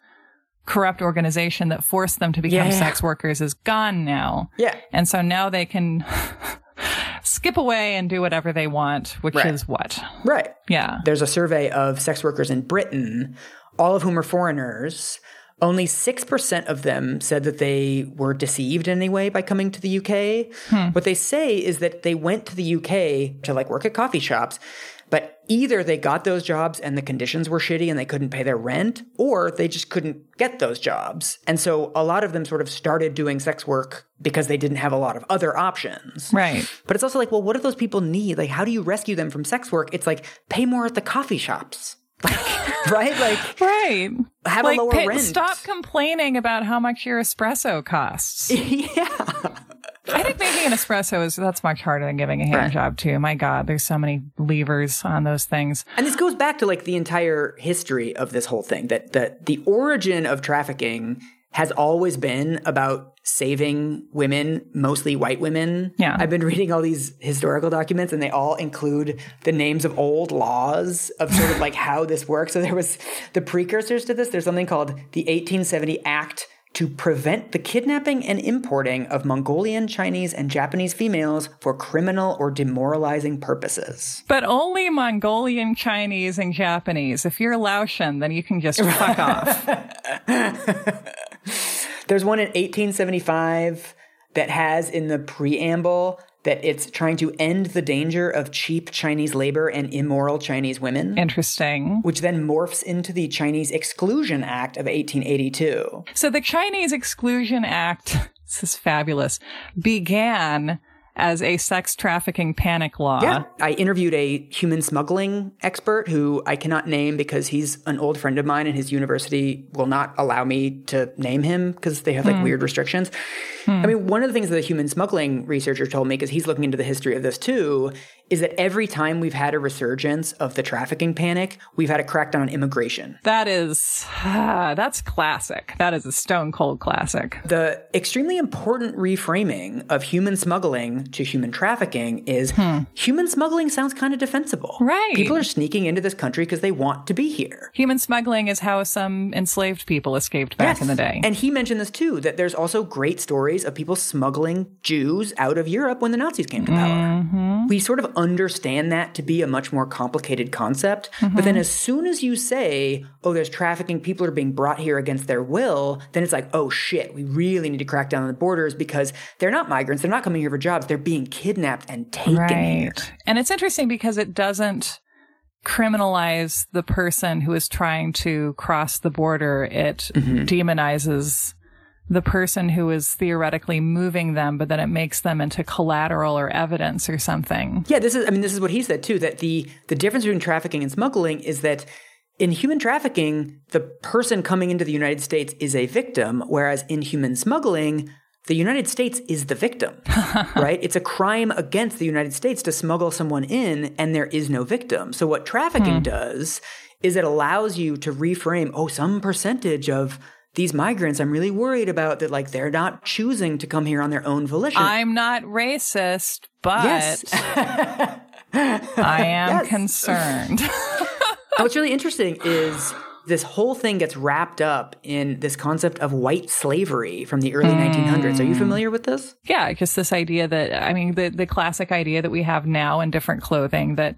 corrupt organization that forced them to become Yeah. sex workers is gone now. Yeah. And so now they can (laughs) skip away and do whatever they want, which Right. is what? Right. Yeah. There's a survey of sex workers in Britain, all of whom are foreigners. Only 6% of them said that they were deceived in any way by coming to the UK. Hmm. What they say is that they went to the UK to like work at coffee shops, but either they got those jobs and the conditions were shitty and they couldn't pay their rent, or they just couldn't get those jobs. And so a lot of them sort of started doing sex work because they didn't have a lot of other options. Right. But it's also like, well, what do those people need? Like, how do you rescue them from sex work? It's like, pay more at the coffee shops. Like, (laughs) right? Like, Right. have like, a lower pay- rent. Stop complaining about how much your espresso costs. (laughs) yeah. I think making an espresso is that's much harder than giving a hand Right. job too. My God, there's so many levers on those things. And this goes back to like the entire history of this whole thing that, that the origin of trafficking has always been about saving women, mostly white women. Yeah. I've been reading all these historical documents and they all include the names of old laws of sort of like how this works. So there was the precursors to this. There's something called the 1870 Act to prevent the kidnapping and importing of Mongolian, Chinese, and Japanese females for criminal or demoralizing purposes. But only Mongolian, Chinese, and Japanese. If you're Laotian, then you can just fuck (laughs) off. There's one in 1875 that has in the preamble that it's trying to end the danger of cheap Chinese labor and immoral Chinese women, Interesting. which then morphs into the Chinese Exclusion Act of 1882. So the Chinese Exclusion Act, (laughs) this is fabulous, began as a sex trafficking panic law. Yeah. I interviewed a human smuggling expert who I cannot name because he's an old friend of mine and his university will not allow me to name him because they have like hmm. weird restrictions. Hmm. I mean, one of the things that the human smuggling researcher told me, because he's looking into the history of this too, is that every time we've had a resurgence of the trafficking panic, we've had a crackdown on immigration. That is, (sighs) that's classic. That is a stone cold classic. The extremely important reframing of human smuggling to human trafficking is hmm. human smuggling sounds kind of defensible. Right. People are sneaking into this country because they want to be here. Human smuggling is how some enslaved people escaped back yes. in the day. And he mentioned this too, that there's also great stories of people smuggling Jews out of Europe when the Nazis came to power. Mm-hmm. We sort of understand that to be a much more complicated concept. Mm-hmm. But then as soon as you say, oh, there's trafficking, people are being brought here against their will, then it's like, oh shit, we really need to crack down on the borders because they're not migrants. They're not coming here for jobs. They're being kidnapped and taken right. here. And it's interesting because it doesn't criminalize the person who is trying to cross the border. It mm-hmm. demonizes the person who is theoretically moving them, but then it makes them into collateral or evidence or something. Yeah, this is I mean this is what he said too that the the difference between trafficking and smuggling is that in human trafficking, the person coming into the United States is a victim, whereas in human smuggling, the United States is the victim, (laughs) right? It's a crime against the United States to smuggle someone in and there is no victim. So what trafficking hmm. does is it allows you to reframe, oh, some percentage of these migrants I'm really worried about that like they're not choosing to come here on their own volition. I'm not racist, but yes. (laughs) I am yes. concerned. (laughs) what's really interesting is this whole thing gets wrapped up in this concept of white slavery from the early mm. 1900s. Are you familiar with this? Yeah, just this idea that I mean the the classic idea that we have now in different clothing that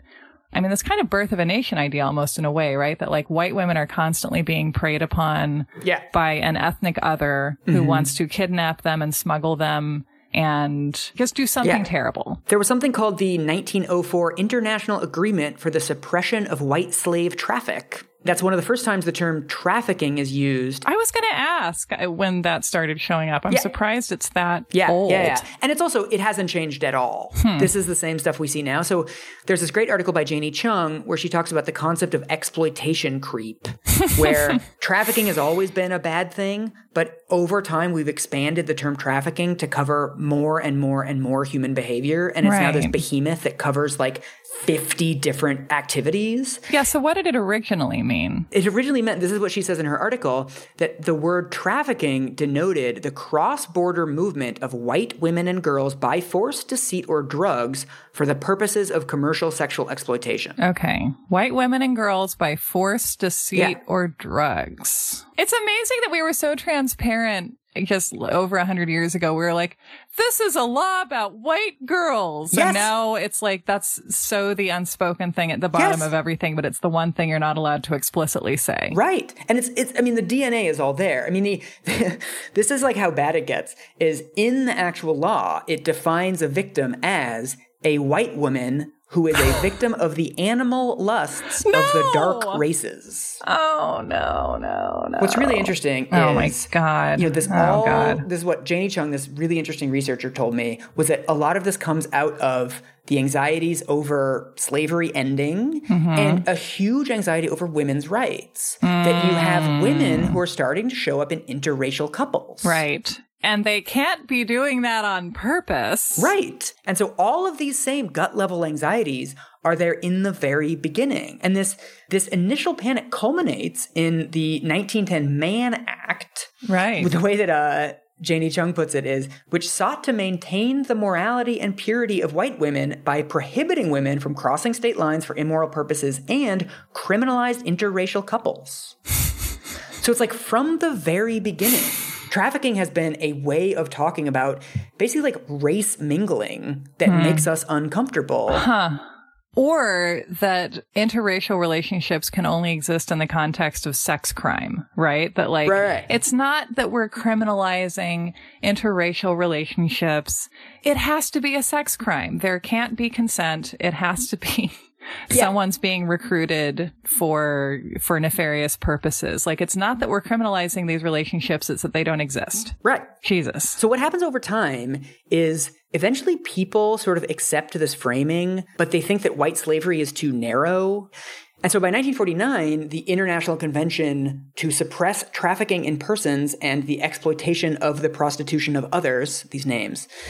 I mean, this kind of birth of a nation idea almost in a way, right? That like white women are constantly being preyed upon yeah. by an ethnic other who mm-hmm. wants to kidnap them and smuggle them and just do something yeah. terrible. There was something called the 1904 International Agreement for the Suppression of White Slave Traffic. That's one of the first times the term trafficking is used. I was going to ask uh, when that started showing up. I'm yeah. surprised it's that yeah, old. Yeah, yeah. And it's also, it hasn't changed at all. Hmm. This is the same stuff we see now. So there's this great article by Janie Chuang where she talks about the concept of exploitation creep, (laughs) where trafficking has always been a bad thing, but over time we've expanded the term trafficking to cover more and more and more human behavior. And it's right. now this behemoth that covers like 50 different activities. Yeah, so what did it originally mean? It originally meant, this is what she says in her article, that the word trafficking denoted the cross border movement of white women and girls by force, deceit, or drugs for the purposes of commercial sexual exploitation. Okay. White women and girls by force, deceit, yeah. or drugs. It's amazing that we were so transparent just over a hundred years ago, we were like, this is a law about white girls. Yes. And now it's like, that's so the unspoken thing at the bottom yes. of everything, but it's the one thing you're not allowed to explicitly say. Right. And it's, it's, I mean, the DNA is all there. I mean, the, (laughs) this is like how bad it gets is in the actual law, it defines a victim as a white woman who is a (gasps) victim of the animal lusts no! of the dark races. Oh no, no, no. What's really interesting oh is, my god, you know, this oh, all god. this is what Janie Chuang, this really interesting researcher, told me was that a lot of this comes out of the anxieties over slavery ending mm-hmm. and a huge anxiety over women's rights. Mm. That you have women who are starting to show up in interracial couples. Right. And they can't be doing that on purpose. Right. And so all of these same gut level anxieties are there in the very beginning. And this this initial panic culminates in the 1910 Mann Act. Right. The way that uh Janie Chuang puts it is, which sought to maintain the morality and purity of white women by prohibiting women from crossing state lines for immoral purposes and criminalized interracial couples. (laughs) so it's like from the very beginning, trafficking has been a way of talking about basically like race mingling that hmm. makes us uncomfortable. Huh. Or that interracial relationships can only exist in the context of sex crime, right? That like, right. it's not that we're criminalizing interracial relationships. It has to be a sex crime. There can't be consent. It has to be yeah. someone's being recruited for for nefarious purposes. Like it's not that we're criminalizing these relationships, it's that they don't exist. Right. Jesus. So what happens over time is eventually people sort of accept this framing, but they think that white slavery is too narrow. And so by 1949, the International Convention to Suppress Trafficking in Persons and the Exploitation of the Prostitution of Others, these names. (laughs)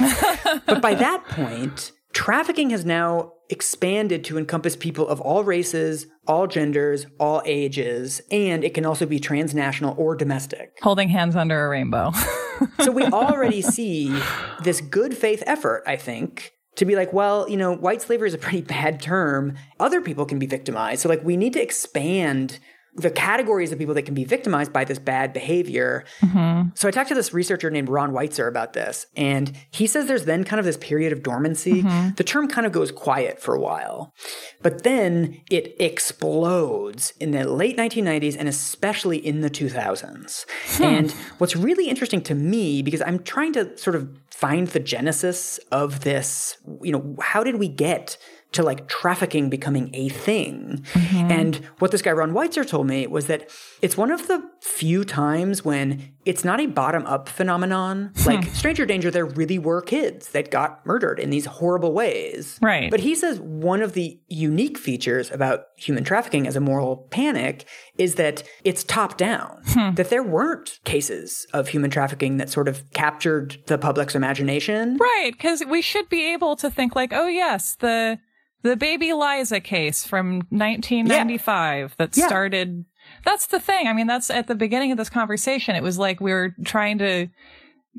but by that point, trafficking has now expanded to encompass people of all races, all genders, all ages, and it can also be transnational or domestic. Holding hands under a rainbow. (laughs) so we already see this good faith effort, I think, to be like, well, you know, white slavery is a pretty bad term. Other people can be victimized. So, like, we need to expand the categories of people that can be victimized by this bad behavior. Mm-hmm. So I talked to this researcher named Ron Weitzer about this, and he says there's then kind of this period of dormancy. Mm-hmm. The term kind of goes quiet for a while, but then it explodes in the late 1990s and especially in the 2000s. Hmm. And what's really interesting to me, because I'm trying to sort of find the genesis of this, you know, how did we get to like trafficking becoming a thing. Mm-hmm. And what this guy Ron Weitzer told me was that it's one of the few times when it's not a bottom up phenomenon. Hmm. Like Stranger Danger, there really were kids that got murdered in these horrible ways. Right. But he says one of the unique features about human trafficking as a moral panic is that it's top down. Hmm. That there weren't cases of human trafficking that sort of captured the public's imagination. Right. Because we should be able to think like, oh yes, the the baby Liza case from 1995 yeah. that yeah. started. That's the thing. I mean, that's at the beginning of this conversation. It was like we were trying to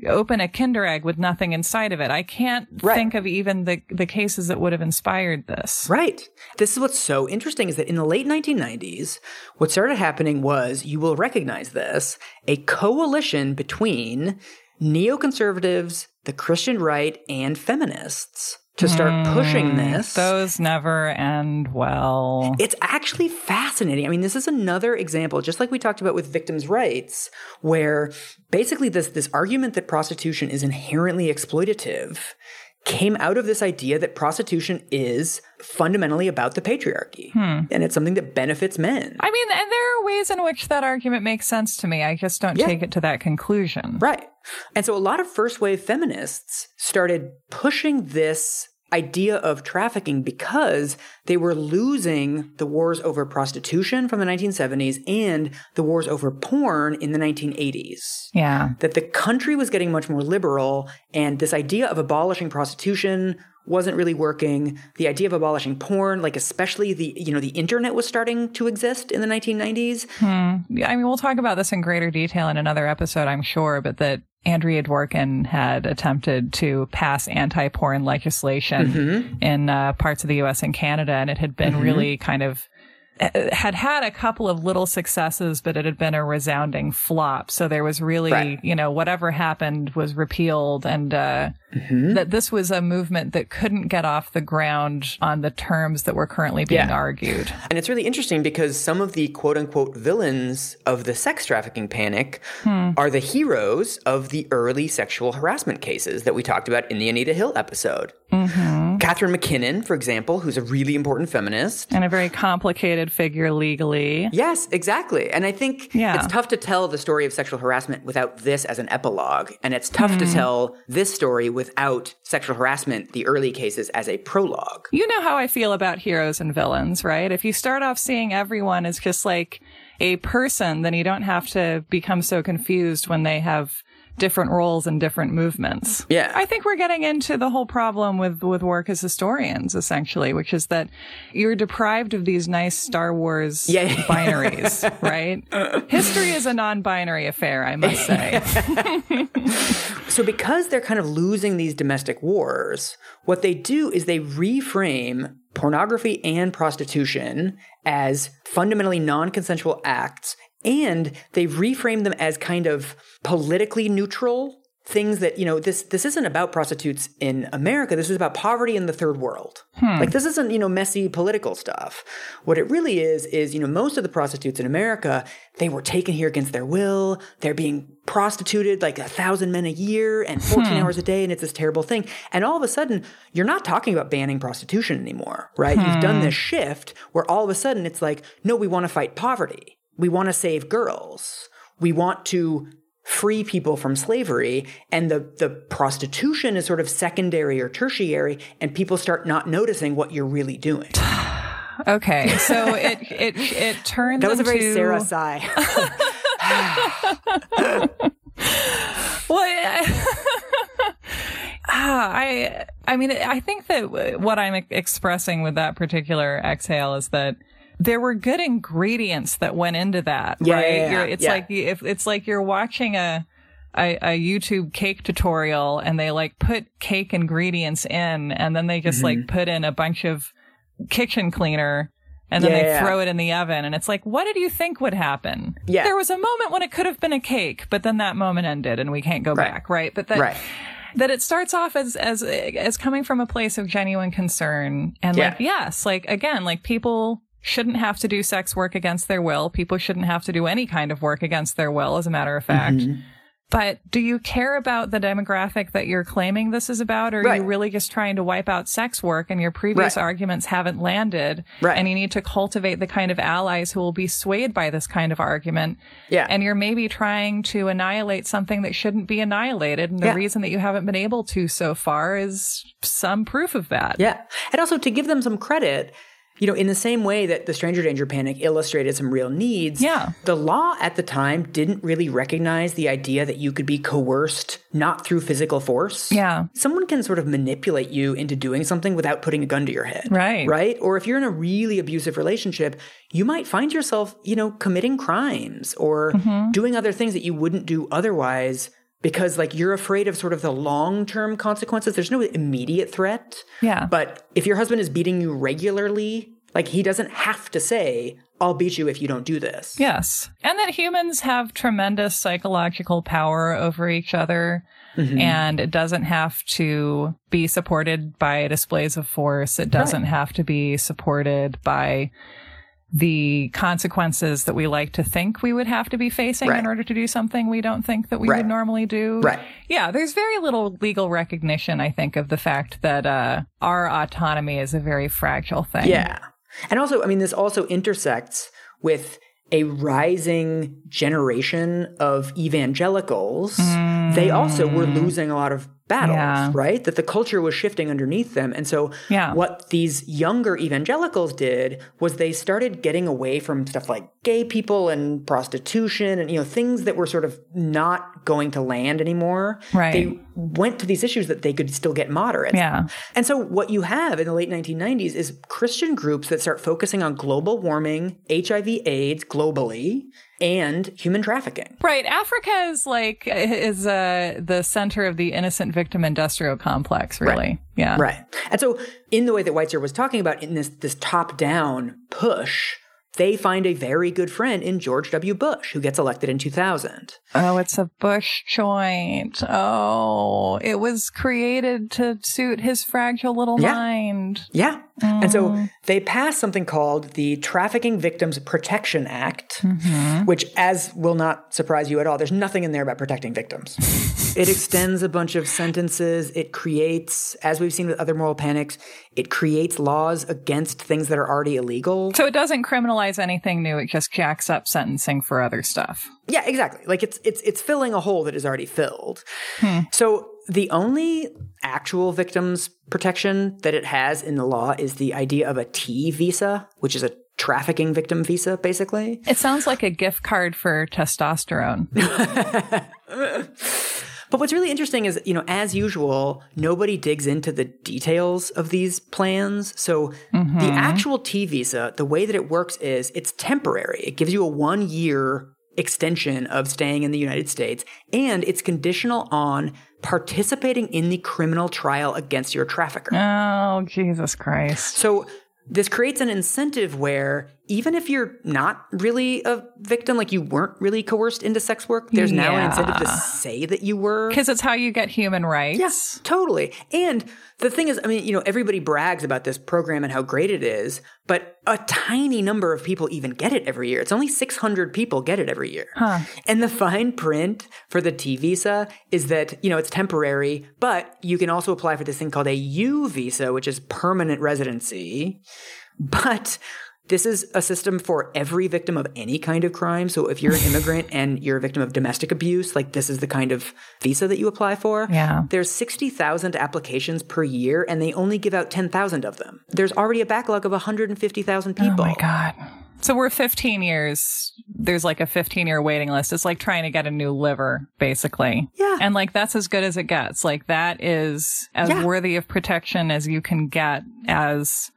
open a Kinder egg with nothing inside of it. I can't right. think of even the, the cases that would have inspired this. Right. This is what's so interesting is that in the late 1990s, what started happening was, you will recognize this, a coalition between neoconservatives, the Christian right, and feminists to start mm, pushing this. Those never end well. It's actually fascinating. I mean, this is another example, just like we talked about with victims' rights, where basically this this argument that prostitution is inherently exploitative came out of this idea that prostitution is fundamentally about the patriarchy hmm. and it's something that benefits men. I mean, and there are ways in which that argument makes sense to me. I just don't yeah. take it to that conclusion. Right. And so a lot of first wave feminists started pushing this idea of trafficking because they were losing the wars over prostitution from the 1970s and the wars over porn in the 1980s. Yeah. That the country was getting much more liberal and this idea of abolishing prostitution wasn't really working. The idea of abolishing porn, like especially the you know the internet was starting to exist in the 1990s. Hmm. I mean, we'll talk about this in greater detail in another episode, I'm sure, but that Andrea Dworkin had attempted to pass anti-porn legislation mm-hmm. in uh, parts of the U.S. and Canada, and it had been mm-hmm. really kind of had had a couple of little successes, but it had been a resounding flop. So there was really, right. you know, whatever happened was repealed and, uh, mm-hmm. that this was a movement that couldn't get off the ground on the terms that were currently being yeah. argued. And it's really interesting because some of the quote unquote villains of the sex trafficking panic hmm. are the heroes of the early sexual harassment cases that we talked about in the Anita Hill episode. Mm-hmm. Catharine MacKinnon, for example, who's a really important feminist. And a very complicated figure legally. Yes, exactly. And I think yeah. it's tough to tell the story of sexual harassment without this as an epilogue. And it's tough mm. to tell this story without sexual harassment, the early cases, as a prologue. You know how I feel about heroes and villains, right? If you start off seeing everyone as just like a person, then you don't have to become so confused when they have different roles and different movements. Yeah. I think we're getting into the whole problem with, with work as historians, essentially, which is that you're deprived of these nice Star Wars yeah. (laughs) binaries, right? History is a non-binary affair, I must (laughs) say. so because they're kind of losing these domestic wars, what they do is they reframe pornography and prostitution as fundamentally non-consensual acts and they reframe them as kind of politically neutral things that you know this this isn't about prostitutes in America. This is about poverty in the third world. Hmm. Like this isn't you know messy political stuff. What it really is is you know most of the prostitutes in America they were taken here against their will. They're being prostituted like a thousand men a year and 14 hmm. hours a day, and it's this terrible thing. And all of a sudden, you're not talking about banning prostitution anymore, right? Hmm. You've done hmm. this shift where all of a sudden it's like, no, we want to fight poverty. We want to save girls. We want to free people from slavery. And the the prostitution is sort of secondary or tertiary and people start not noticing what you're really doing. (sighs) Okay so it it it turned that was into... a very sarah (sighs) sigh. (sighs) Well (laughs) ah, I I mean I think that what I'm expressing with that particular exhale is that there were good ingredients that went into that, yeah, right? Yeah, yeah, it's yeah. like if it's like you're watching a, a, a YouTube cake tutorial and they like put cake ingredients in and then they just mm-hmm. like put in a bunch of kitchen cleaner and then they throw it in the oven and it's like what did you think would happen yeah there was a moment when it could have been a cake but then that moment ended and we can't go right. back right but that right that it starts off as as as coming from a place of genuine concern and yeah. like yes like again like people shouldn't have to do sex work against their will. People shouldn't have to do any kind of work against their will, as a matter of fact. Mm-hmm. But do you care about the demographic that you're claiming this is about? Or are right. you really just trying to wipe out sex work and your previous right. arguments haven't landed? Right. And you need to cultivate the kind of allies who will be swayed by this kind of argument. Yeah. And you're maybe trying to annihilate something that shouldn't be annihilated. And the yeah. reason that you haven't been able to so far is some proof of that. Yeah. And also to give them some credit, you know, in the same way that the stranger danger panic illustrated some real needs, yeah. the law at the time didn't really recognize the idea that you could be coerced not through physical force. Yeah. Someone can sort of manipulate you into doing something without putting a gun to your head. Right. Right? Or if you're in a really abusive relationship, you might find yourself, you know, committing crimes or mm-hmm. doing other things that you wouldn't do otherwise because like you're afraid of sort of the long-term consequences. There's no immediate threat. Yeah. But if your husband is beating you regularly, like he doesn't have to say, I'll beat you if you don't do this. Yes. And that humans have tremendous psychological power over each other. Mm-hmm. And it doesn't have to be supported by displays of force. It doesn't right. have to be supported by the consequences that we like to think we would have to be facing right. in order to do something we don't think that we right. would normally do. Right. Yeah, there's very little legal recognition, I think, of the fact that uh, our autonomy is a very fragile thing. Yeah. And also, I mean, this also intersects with a rising generation of evangelicals. Mm. They also were losing a lot of battles, yeah. right? That the culture was shifting underneath them. And so yeah. what these younger evangelicals did was they started getting away from stuff like gay people and prostitution and you know things that were sort of not going to land anymore. Right. They went to these issues that they could still get moderate. Yeah. And so what you have in the late 1990s is Christian groups that start focusing on global warming, HIV AIDS globally, and human trafficking. Right. Africa is like is uh, the center of the innocent victim industrial complex, really. Right. Yeah. Right. And so in the way that Weitzer was talking about in this this top down push, they find a very good friend in George W. Bush, who gets elected in 2000. Oh, it's a Bush joint. Oh, it was created to suit his fragile little yeah. mind. Yeah. Mm. And so they passed something called the Trafficking Victims Protection Act, mm-hmm. which, as will not surprise you at all, there's nothing in there about protecting victims. (laughs) it extends a bunch of sentences. It creates, as we've seen with other moral panics, it creates laws against things that are already illegal. So it doesn't criminalize anything new. It just jacks up sentencing for other stuff. Yeah, exactly. Like it's it's it's filling a hole that is already filled. Hmm. So the only actual victims protection that it has in the law is the idea of a T visa, which is a trafficking victim visa, basically. It sounds like a gift card for testosterone. (laughs) But what's really interesting is, you know, as usual, nobody digs into the details of these plans. So mm-hmm. the actual T visa, the way that it works is it's temporary. It gives you a one year extension of staying in the United States, and it's conditional on participating in the criminal trial against your trafficker. Oh, Jesus Christ. So this creates an incentive where even if you're not really a victim, like you weren't really coerced into sex work, there's now an incentive to say that you were. Because it's how you get human rights. Yes, totally. And the thing is, I mean, you know, everybody brags about this program and how great it is, but a tiny number of people even get it every year. It's only 600 people get it every year. And the fine print for the T visa is that, you know, it's temporary, but you can also apply for this thing called a U visa, which is permanent residency. But this is a system for every victim of any kind of crime. So if you're an (laughs) immigrant and you're a victim of domestic abuse, like this is the kind of visa that you apply for. Yeah. There's 60,000 applications per year and they only give out 10,000 of them. There's already a backlog of 150,000 people. Oh my God. So we're 15 years. There's like a 15 year waiting list. It's like trying to get a new liver, basically. Yeah. And like that's as good as it gets. Like that is as Yeah. worthy of protection as you can get as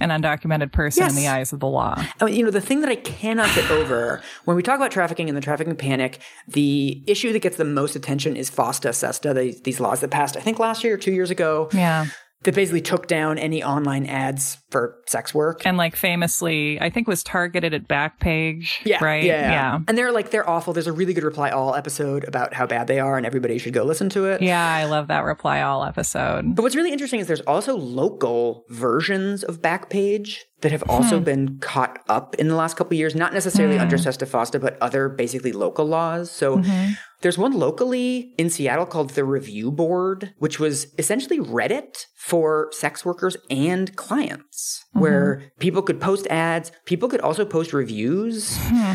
an undocumented person in the eyes of the law. I mean, you know, the thing that I cannot get over when we talk about trafficking and the trafficking panic, the issue that gets the most attention is FOSTA SESTA, the, these laws that passed, I think last year or two years ago, Yeah. That basically took down any online ads for sex work. And like famously, I think was targeted at Backpage. Yeah, Right. Yeah, Yeah. And they're like they're awful. There's a really good Reply All episode about how bad they are, and everybody should go listen to it. Yeah, I love that reply all episode. But what's really interesting is there's also local versions of Backpage that have also hmm. been caught up in the last couple of years, not necessarily hmm. under Sesta Fosta, but other basically local laws. So mm-hmm. there's one locally in Seattle called the Review Board, which was essentially Reddit for sex workers and clients, where mm-hmm. people could post ads, people could also post reviews. Hmm.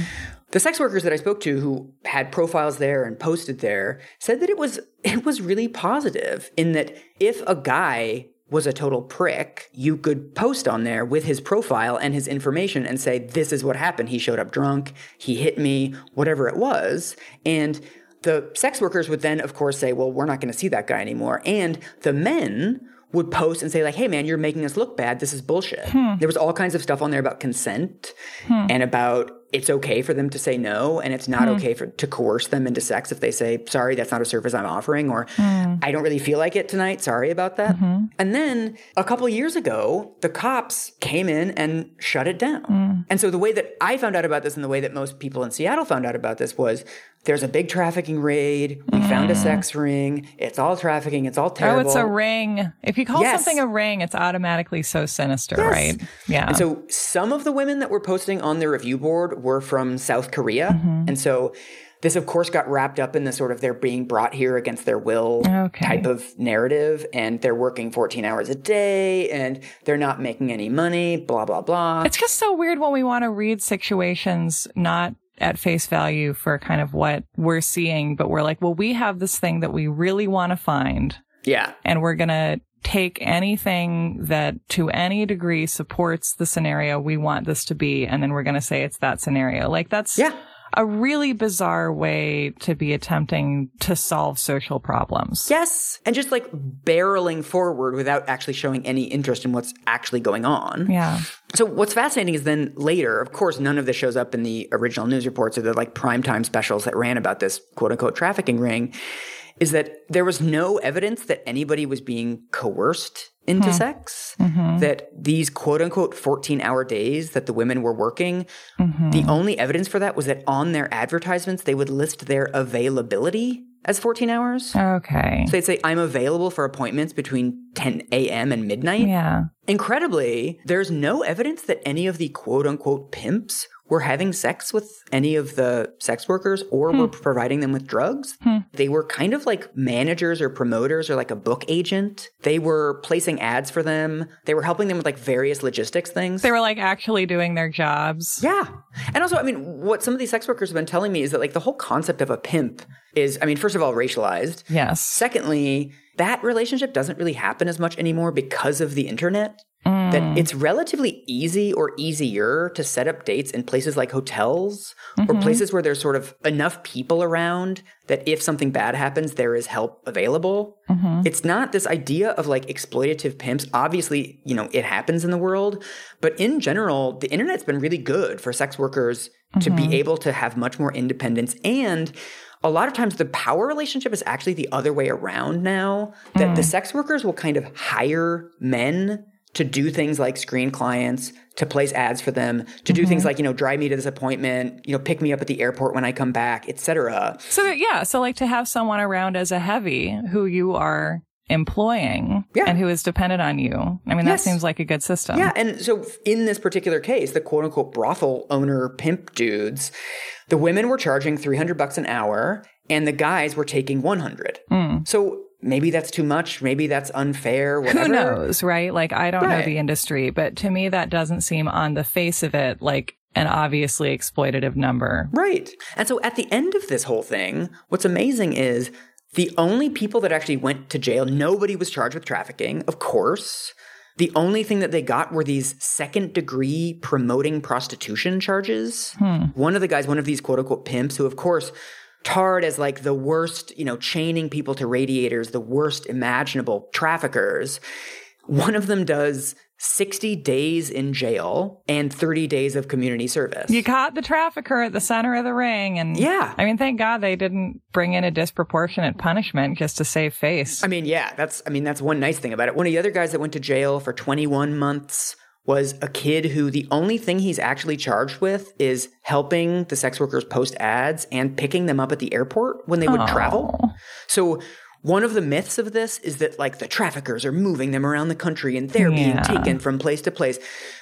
The sex workers that I spoke to who had profiles there and posted there said that it was (laughs) it was really positive in that if a guy was a total prick, you could post on there with his profile and his information and say this is what happened. He showed up drunk, he hit me, whatever it was. And the sex workers would then of course say, "Well, we're not going to see that guy anymore." And the men would post and say like, "Hey man, you're making us look bad. This is bullshit." Hmm. There was all kinds of stuff on there about consent hmm. and about it's okay for them to say no and it's not hmm. okay for to coerce them into sex if they say sorry that's not a service i'm offering or i don't really feel like it tonight. Sorry about that. Mm-hmm. And then a couple years ago the cops came in and shut it down. And so the way that i found out about this and the way that most people in seattle found out about this was there's a big trafficking raid we found a sex ring it's all trafficking it's all terrible. Oh, it's a ring. If you call Yes. something a ring, it's automatically so sinister, Yes. right? Yeah. And so some of the women that were posting on the review board were from South Korea. Mm-hmm. And so this, of course, got wrapped up in the sort of they're being brought here against their will Okay. type of narrative. And they're working 14 hours a day and they're not making any money, blah, blah, blah. It's just so weird when we want to read situations not at face value for kind of what we're seeing, but we're like, well, we have this thing that we really want to find, yeah. and we're going to take anything that to any degree supports the scenario we want this to be, and then we're going to say it's that scenario. Like that's Yeah. A really bizarre way to be attempting to solve social problems. Yes. And just like barreling forward without actually showing any interest in what's actually going on. Yeah. So what's fascinating is then later, of course, none of this shows up in the original news reports or the like primetime specials that ran about this quote unquote trafficking ring, is that there was no evidence that anybody was being coerced into hmm. sex. Mm-hmm. That these quote unquote 14 hour days that the women were working, mm-hmm. the only evidence for that was that on their advertisements, they would list their availability as 14 hours. Okay. So they'd say, I'm available for appointments between 10 a.m. and midnight. Yeah. Incredibly, there's no evidence that any of the quote unquote pimps were having sex with any of the sex workers or were hmm. providing them with drugs. Hmm. They were kind of like managers or promoters or like a book agent. They were placing ads for them. They were helping them with like various logistics things. They were like actually doing their jobs. Yeah. And also, I mean, what some of these sex workers have been telling me is that like the whole concept of a pimp is, I mean, first of all, racialized. Yes. Secondly, that relationship doesn't really happen as much anymore because of the internet. That mm. it's relatively easy or easier to set up dates in places like hotels or mm-hmm. places where there's sort of enough people around that if something bad happens, there is help available. Mm-hmm. It's not this idea of like exploitative pimps. Obviously, you know, it happens in the world, but in general, the internet's been really good for sex workers to be mm-hmm. able to have much more independence. And a lot of times the power relationship is actually the other way around now that the mm. sex workers will kind of hire men to do things like screen clients, to place ads for them, to do mm-hmm. things like, you know, drive me to this appointment, you know, pick me up at the airport when I come back, etc. So yeah, so like to have someone around as a heavy who you are employing yeah. and who is dependent on you. I mean, yes. that seems like a good system. Yeah. And so in this particular case, the quote unquote brothel owner pimp dudes, the women were charging 300 bucks an hour and the guys were taking 100. Mm. So maybe that's too much. Maybe that's unfair. Whatever. Who knows, right? Like, I don't right. know the industry, but to me, that doesn't seem on the face of it like an obviously exploitative number. Right. And so at the end of this whole thing, what's amazing is the only people that actually went to jail, nobody was charged with trafficking, of course. The only thing that they got were these second degree promoting prostitution charges. Hmm. One of the guys, one of these quote unquote pimps, who of course tarred as like the worst, you know, chaining people to radiators, the worst imaginable traffickers. One of them does 60 days in jail and 30 days of community service. You caught the trafficker at the center of the ring. And yeah, I mean, thank God they didn't bring in a disproportionate punishment just to save face. I mean, yeah, that's, I mean, that's one nice thing about it. One of the other guys that went to jail for 21 months was a kid who the only thing he's actually charged with is helping the sex workers post ads and picking them up at the airport when they would Aww. travel. So one of the myths of this is that like the traffickers are moving them around the country and they're yeah. being taken from place to place.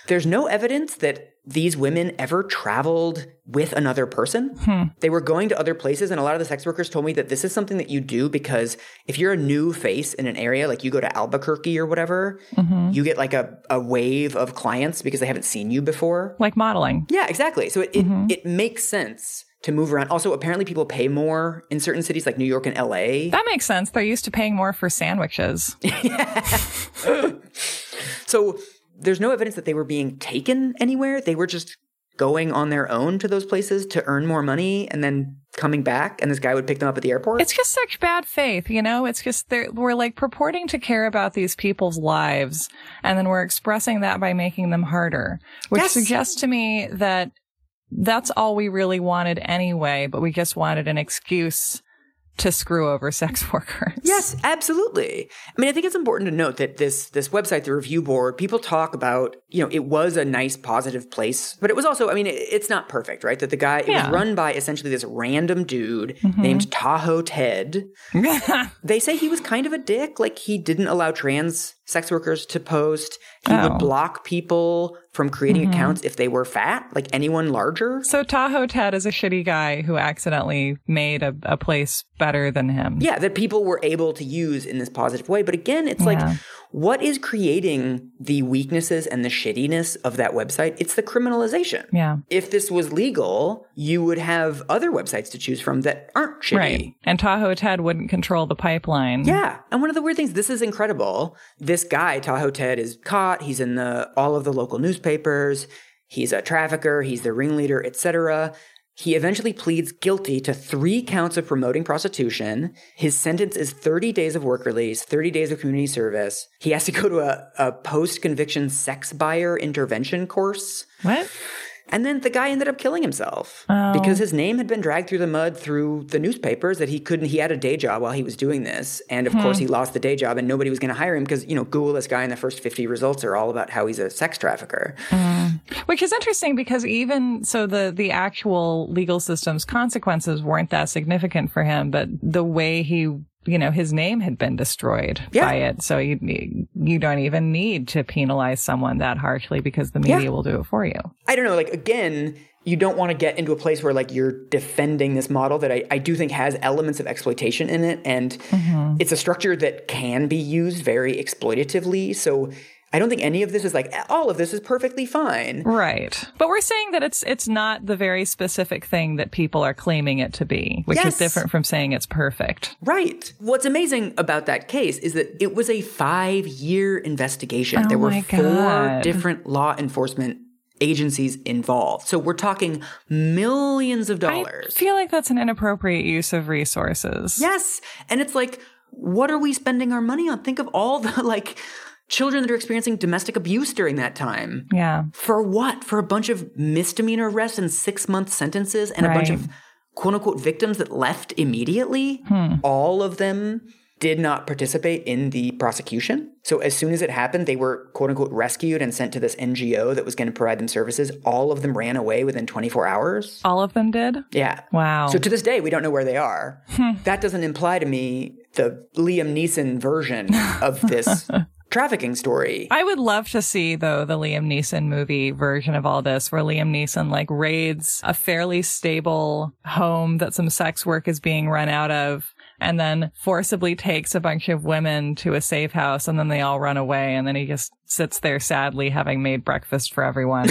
There's no evidence that these women ever traveled with another person. Hmm. They were going to other places. And a lot of the sex workers told me that this is something that you do because if you're a new face in an area, like you go to Albuquerque or whatever, mm-hmm. you get like a, a wave of clients because they haven't seen you before. Like modeling. Yeah, exactly. So it, mm-hmm. it, it makes sense to move around. Also, apparently people pay more in certain cities like New York and LA. That makes sense. They're used to paying more for sandwiches. (laughs) (laughs) so there's no evidence that they were being taken anywhere. They were just going on their own to those places to earn more money and then coming back and this guy would pick them up at the airport. It's just such bad faith, you know? It's just we're like purporting to care about these people's lives and then we're expressing that by making them harder, which yes. suggests to me that that's all we really wanted anyway, but we just wanted an excuse to screw over (laughs) sex workers. Yes, absolutely. I mean, I think it's important to note that this this website, the review board, people talk about, you know, it was a nice positive place, but it was also, I mean, it, it's not perfect, right? That the guy it was run by essentially this random dude mm-hmm. named Tahoe Ted. (laughs) they say he was kind of a dick, like he didn't allow trans sex workers to post. He oh. would block people from creating mm-hmm. accounts if they were fat, like anyone larger. So Tahoe Ted is a shitty guy who accidentally made a, a place better than him. Yeah, that people were able to use in this positive way. But again, it's yeah. like what is creating the weaknesses and the shittiness of that website? It's the criminalization. Yeah. If this was legal, you would have other websites to choose from that aren't shitty. Right. And Tahoe Ted wouldn't control the pipeline. Yeah. And one of the weird things, this is incredible. This guy, Tahoe Ted, is caught. He's in the all of the local newspapers. He's a trafficker, he's the ringleader, etc. He eventually pleads guilty to three counts of promoting prostitution. His sentence is 30 days of work release, 30 days of community service. He has to go to a, a post conviction sex buyer intervention course. What? And then the guy ended up killing himself oh. because his name had been dragged through the mud through the newspapers that he couldn't, he had a day job while he was doing this. And of hmm. course, he lost the day job and nobody was going to hire him because, you know, Google this guy in the first 50 results are all about how he's a sex trafficker. Mm. Which is interesting because even so, the, the actual legal system's consequences weren't that significant for him, but the way he you know, his name had been destroyed yeah. by it. So you, you don't even need to penalize someone that harshly because the media yeah. will do it for you. I don't know. Like, again, you don't want to get into a place where like you're defending this model that I, I do think has elements of exploitation in it. And mm-hmm. it's a structure that can be used very exploitatively. So I don't think any of this is like all of this is perfectly fine. Right. But we're saying that it's it's not the very specific thing that people are claiming it to be, which yes. is different from saying it's perfect. Right. What's amazing about that case is that it was a 5-year investigation. Oh there were four God. different law enforcement agencies involved. So we're talking millions of dollars. I feel like that's an inappropriate use of resources. Yes. And it's like what are we spending our money on? Think of all the (laughs) like children that are experiencing domestic abuse during that time. Yeah. For what? For a bunch of misdemeanor arrests and six month sentences and right. a bunch of quote unquote victims that left immediately. Hmm. All of them did not participate in the prosecution. So as soon as it happened, they were quote unquote rescued and sent to this NGO that was going to provide them services. All of them ran away within 24 hours. All of them did? Yeah. Wow. So to this day, we don't know where they are. that doesn't imply to me the Liam Neeson version (laughs) of this trafficking story. I would love to see though the Liam Neeson movie version of all this where Liam Neeson like raids a fairly stable home that some sex work is being run out of and then forcibly takes a bunch of women to a safe house and then they all run away and then he just sits there sadly having made breakfast for everyone.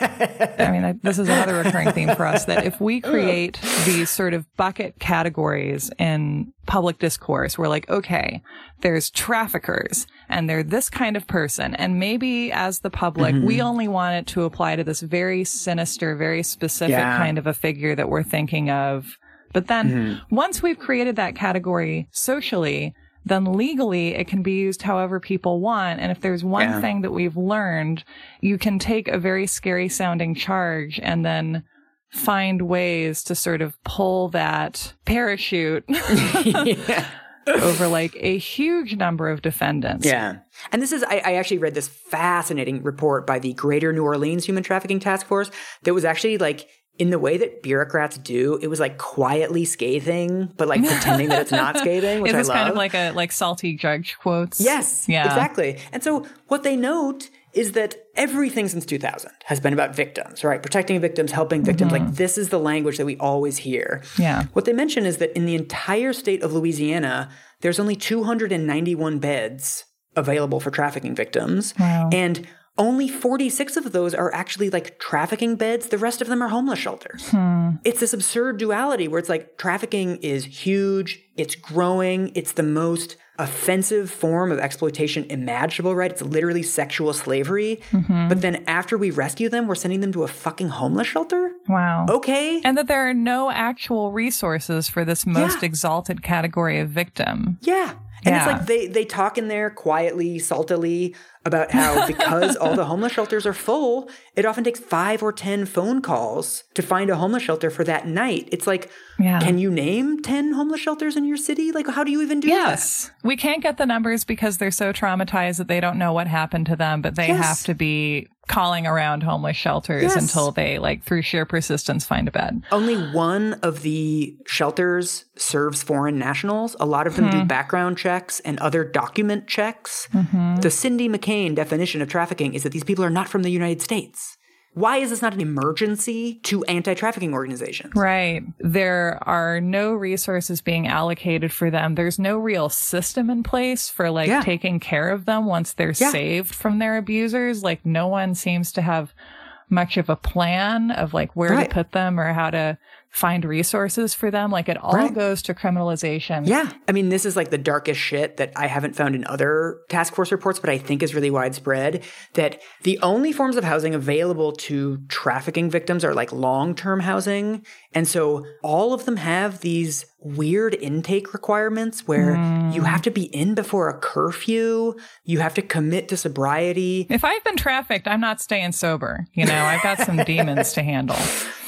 I mean, this is another recurring theme for us that if we create these sort of bucket categories in public discourse, we're like, okay, there's traffickers and they're this kind of person. And maybe as the public, mm-hmm. we only want it to apply to this very sinister, very specific yeah. kind of a figure that we're thinking of. But then mm-hmm. once we've created that category socially, then legally it can be used however people want. And if there's one yeah. thing that we've learned, you can take a very scary sounding charge and then find ways to sort of pull that parachute (laughs) (laughs) over like a huge number of defendants. Yeah. And this is, I, I, actually read this fascinating report by the Greater New Orleans Human Trafficking Task Force that was actually like in the way that bureaucrats do, it was like quietly scathing, but like pretending that it's not (laughs) scathing, which Is this I love. kind of like a like salty judge quotes? Yes, yeah, exactly. And so what they note is that everything since 2000 has been about victims, right? Protecting victims, helping victims. Mm-hmm. Like this is the language that we always hear. Yeah. What they mention is that in the entire state of Louisiana, there's only 291 beds available for trafficking victims, wow. and only 46 of those are actually like trafficking beds. The rest of them are homeless shelters. Hmm. It's this absurd duality where it's like trafficking is huge, it's growing, it's the most offensive form of exploitation imaginable, right? It's literally sexual slavery. Mm-hmm. But then after we rescue them, we're sending them to a fucking homeless shelter? Wow. Okay. And that there are no actual resources for this most yeah. exalted category of victim. Yeah. And yeah. it's like they they talk in there quietly, saltily about how (laughs) because all the homeless shelters are full, it often takes five or 10 phone calls to find a homeless shelter for that night. It's like, yeah. can you name 10 homeless shelters in your city? Like, how do you even do yes. that? Yes. We can't get the numbers because they're so traumatized that they don't know what happened to them, but they yes. have to be calling around homeless shelters yes. until they, like, through sheer persistence, find a bed. Only one of the shelters serves foreign nationals. A lot of them hmm. do background checks and other document checks. Mm-hmm. The Cindy McCain definition of trafficking is that these people are not from the United States. Why is this not an emergency to anti trafficking organizations? Right. There are no resources being allocated for them. There's no real system in place for like yeah. taking care of them once they're yeah. saved from their abusers. Like no one seems to have much of a plan of like where right. to put them or how to find resources for them. Like it all right. goes to criminalization. Yeah. I mean, this is like the darkest shit that I haven't found in other task force reports, but I think is really widespread that the only forms of housing available to trafficking victims are like long term housing. And so all of them have these weird intake requirements where mm. you have to be in before a curfew. You have to commit to sobriety. If I've been trafficked, I'm not staying sober. You know, I've got some (laughs) demons to handle.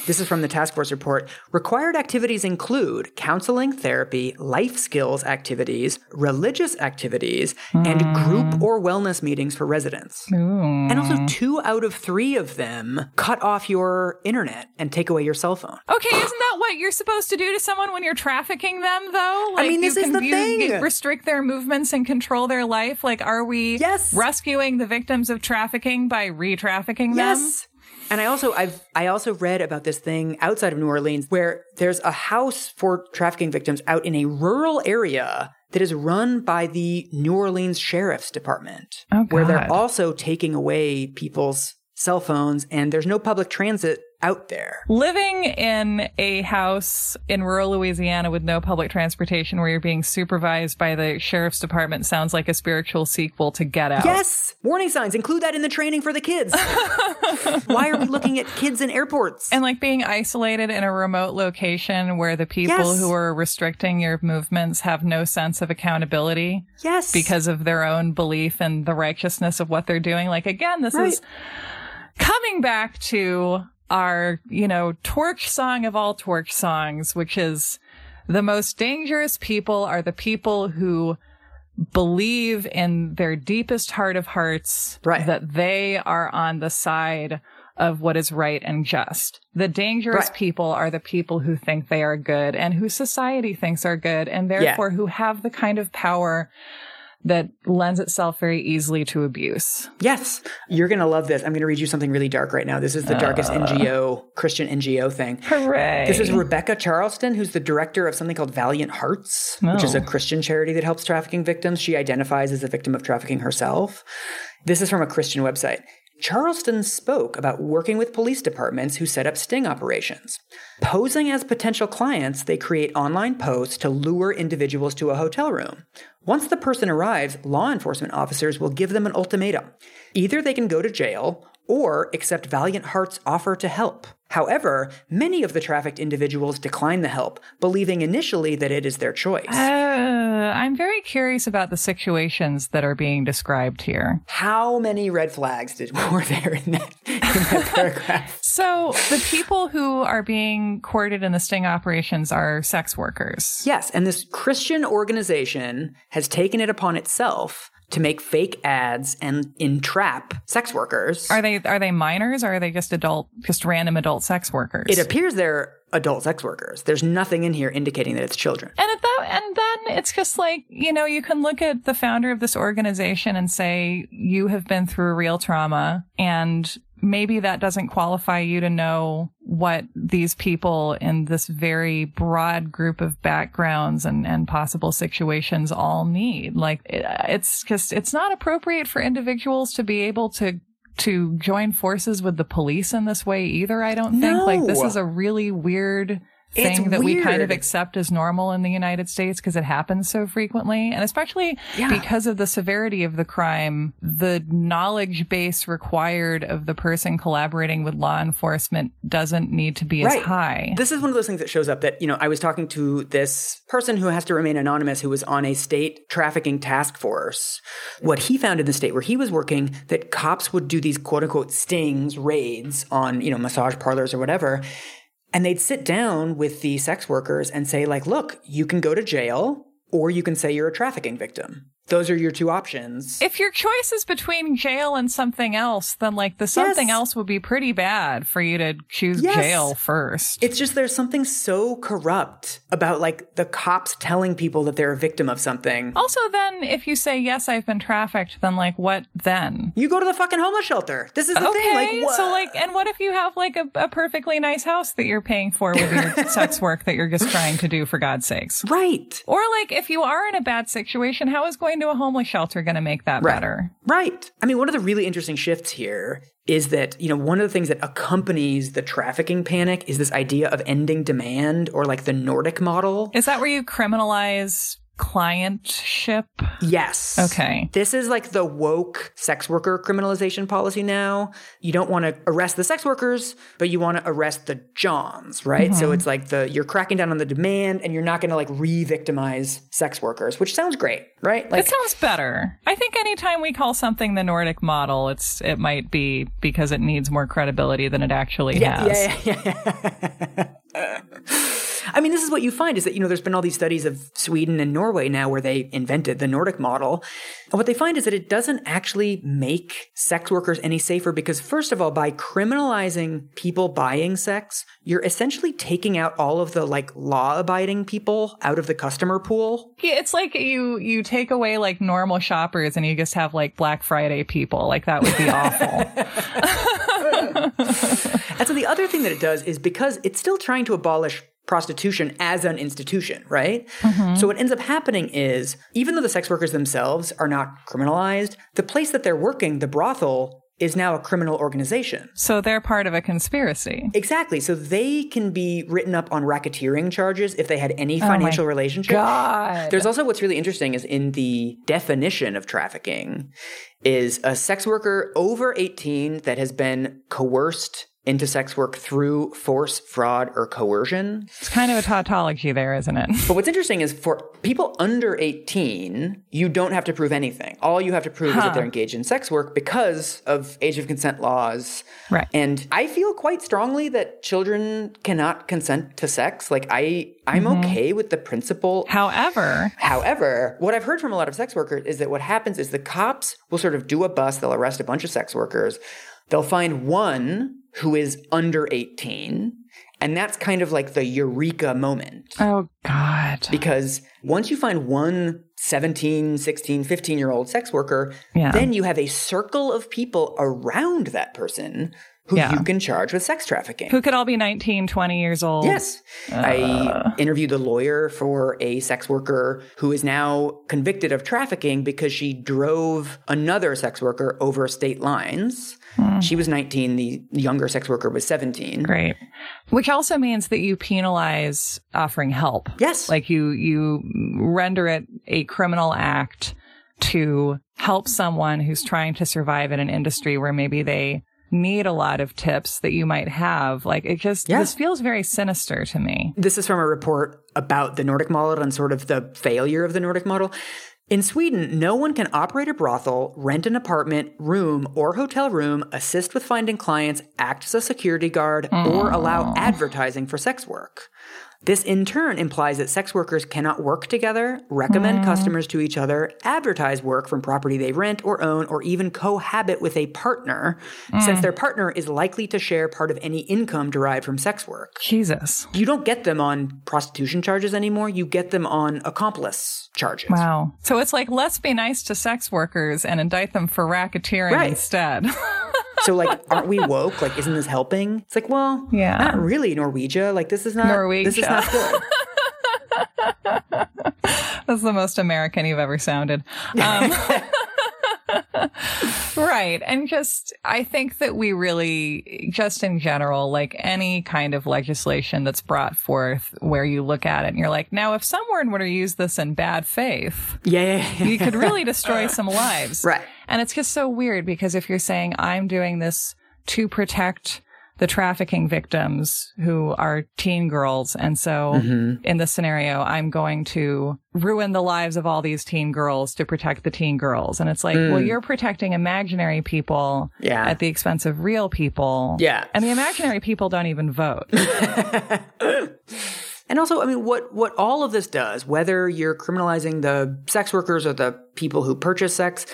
This is from the task force report. Required activities include counseling, therapy, life skills activities, religious activities, mm. and group or wellness meetings for residents. Ooh. And also, two out of three of them cut off your internet and take away your cell phone. Okay, isn't that what you're supposed to do to someone when you're trafficking them, though? Like, I mean, this is the thing. restrict their movements and control their life. Like, are we yes. rescuing the victims of trafficking by re-trafficking them? Yes. And I also I've I also read about this thing outside of New Orleans where there's a house for trafficking victims out in a rural area that is run by the New Orleans Sheriff's Department, oh, where they're also taking away people's cell phones and there's no public transit out there. Living in a house in rural Louisiana with no public transportation where you're being supervised by the sheriff's department sounds like a spiritual sequel to Get Out. Yes! Warning signs, include that in the training for the kids. (laughs) Why are we looking at kids in airports? And like being isolated in a remote location where the people yes. who are restricting your movements have no sense of accountability. Yes. Because of their own belief in the righteousness of what they're doing. Like again, this right. is coming back to our, you know, torch song of all torch songs, which is The most dangerous people are the people who believe in their deepest heart of hearts Right. that they are on the side of what is right and just. The dangerous Right. people are the people who think they are good and who society thinks are good and therefore who have the kind of power that lends itself very easily to abuse. Yes. You're going to love this. I'm going to read you something really dark right now. This is the darkest Uh. NGO, Christian NGO thing. Hooray. This is Rebecca Charleston, who's the director of something called Valiant Hearts, which is a Oh. Christian charity that helps trafficking victims. She identifies as a victim of trafficking herself. This is from a Christian website. Charleston spoke about working with police departments who set up sting operations. Posing as potential clients, they create online posts to lure individuals to a hotel room. Once the person arrives, law enforcement officers will give them an ultimatum. Either they can go to jail or accept Valiant Heart's offer to help. However, many of the trafficked individuals decline the help, believing initially that it is their choice. Uh, I'm very curious about the situations that are being described here. How many red flags did (laughs) were there in that, in that paragraph? (laughs) So, the people who are being courted in the sting operations are sex workers. Yes, and this Christian organization has taken it upon itself to make fake ads and entrap sex workers. Are they are they minors or are they just adult just random adult sex workers? it appears they're adult sex workers. There's nothing in here indicating that it's children. and at that and then it's just like, you know, you can look at the founder of this organization and say you have been through real trauma and maybe that doesn't qualify you to know what these people in this very broad group of backgrounds and, and possible situations all need. Like it, it's just, it's not appropriate for individuals to be able to to join forces with the police in this way either, I don't think. Like this is a really weird It's thing that we kind of accept as normal in the United States because it happens so frequently. And especially Yeah. because of the severity of the crime, the knowledge base required of the person collaborating with law enforcement doesn't need to be Right. as high. This is one of those things that shows up that, you know, I was talking to this person who has to remain anonymous who was on a state trafficking task force. What he found in the state where he was working, that cops would do these quote unquote stings, raids on, you know, massage parlors or whatever. And they'd sit down with the sex workers and say, like, look, you can go to jail or you can say you're a trafficking victim. Those are your two options. if your choice is between jail and something else, then like the something Yes. else would be pretty bad for you to choose Yes. jail first. It's just there's something so corrupt about like the cops telling people that they're a victim of something. also, then if you say yes, I've been trafficked, then like what then? You go to the fucking homeless shelter. This is the Okay, thing. Like, what? so like, and what if you have like a, a perfectly nice house that you're paying for with your (laughs) sex work that you're just trying to do for God's sakes? right, Or like, if you are in a bad situation, how is going to a homeless shelter going to make that Right. better? right. I mean, one of the really interesting shifts here is that you know one of the things that accompanies the trafficking panic is this idea of ending demand or like the Nordic model. Is that where you criminalize clientship? Yes. Okay. This is like the woke sex worker criminalization policy now. You don't want to arrest the sex workers, but you want to arrest the Johns, right? So mm-hmm. it's like the you're cracking down on the demand and you're not going to like re-victimize sex workers, which sounds great, right? Like It sounds better. I think anytime we call something the Nordic model, it's it might be because it needs more credibility than it actually yeah, has. yeah, yeah, yeah. (laughs) I mean, this is what you find is that, you know, there's been all these studies of Sweden and Norway now where they invented the Nordic model. And what they find is that it doesn't actually make sex workers any safer because, first of all, by criminalizing people buying sex, you're essentially taking out all of the like law abiding people out of the customer pool. Yeah, It's like you you take away like normal shoppers and you just have like Black Friday people. Like that would be awful. (laughs) (laughs) And so the other thing that it does is because it's still trying to abolish prostitution as an institution, right? Mm-hmm. So what ends up happening is even though the sex workers themselves are not criminalized, the place that they're working, the brothel, is now a criminal organization. so they're part of a conspiracy. Exactly. So they can be written up on racketeering charges if they had any oh financial relationship. God. There's also what's really interesting is in the definition of trafficking is a sex worker over 18 that has been coerced into sex work through force, fraud, or coercion. It's kind of a tautology there, isn't it? But what's interesting is for people under 18, you don't have to prove anything. All you have to prove huh. is that they're engaged in sex work because of age of consent laws. Right. And I feel quite strongly that children cannot consent to sex. Like I I'm mm-hmm. okay with the principle. However, however, what I've heard from a lot of sex workers is that what happens is the cops will sort of do a bust, they'll arrest a bunch of sex workers. They'll find one who is under 18. And that's kind of like the eureka moment. Oh, God. Because once you find one 17, 16, 15 year old sex worker, yeah. then you have a circle of people around that person who yeah. you can charge with sex trafficking. Who could all be 19, 20 years old. Yes. Uh. I interviewed a lawyer for a sex worker who is now convicted of trafficking because she drove another sex worker over state lines. Hmm. She was 19, the younger sex worker was 17. Great. Which also means that you penalize offering help. Yes. Like you you render it a criminal act to help someone who's trying to survive in an industry where maybe they need a lot of tips that you might have. Like it just, yeah. this feels very sinister to me. This is from a report about the Nordic model and sort of the failure of the Nordic model. In Sweden, no one can operate a brothel, rent an apartment, room, or hotel room, assist with finding clients, act as a security guard, mm. or allow advertising for sex work. This in turn implies that sex workers cannot work together, recommend mm. customers to each other, advertise work from property they rent or own, or even cohabit with a partner, mm. since their partner is likely to share part of any income derived from sex work. Jesus. You don't get them on prostitution charges anymore, you get them on accomplice charges. Wow. So it's like, let's be nice to sex workers and indict them for racketeering right. instead. So like, (laughs) aren't we woke? Like, isn't this helping? It's like, well, yeah, not really, Norwegia. Like, this is not Norwegia. This is not good. (laughs) (laughs) That's the most American you've ever sounded. Um, (laughs) right. And just, I think that we really, just in general, like any kind of legislation that's brought forth where you look at it and you're like, now if someone were to use this in bad faith, yeah, you could really (laughs) destroy some lives. Right. And it's just so weird because if you're saying, I'm doing this to protect the trafficking victims who are teen girls. And so mm-hmm. in this scenario, I'm going to ruin the lives of all these teen girls to protect the teen girls. And it's like, mm. well, you're protecting imaginary people yeah. at the expense of real people. Yeah. And the imaginary people don't even vote. (laughs) And also, I mean, what, what all of this does, whether you're criminalizing the sex workers or the people who purchase sex,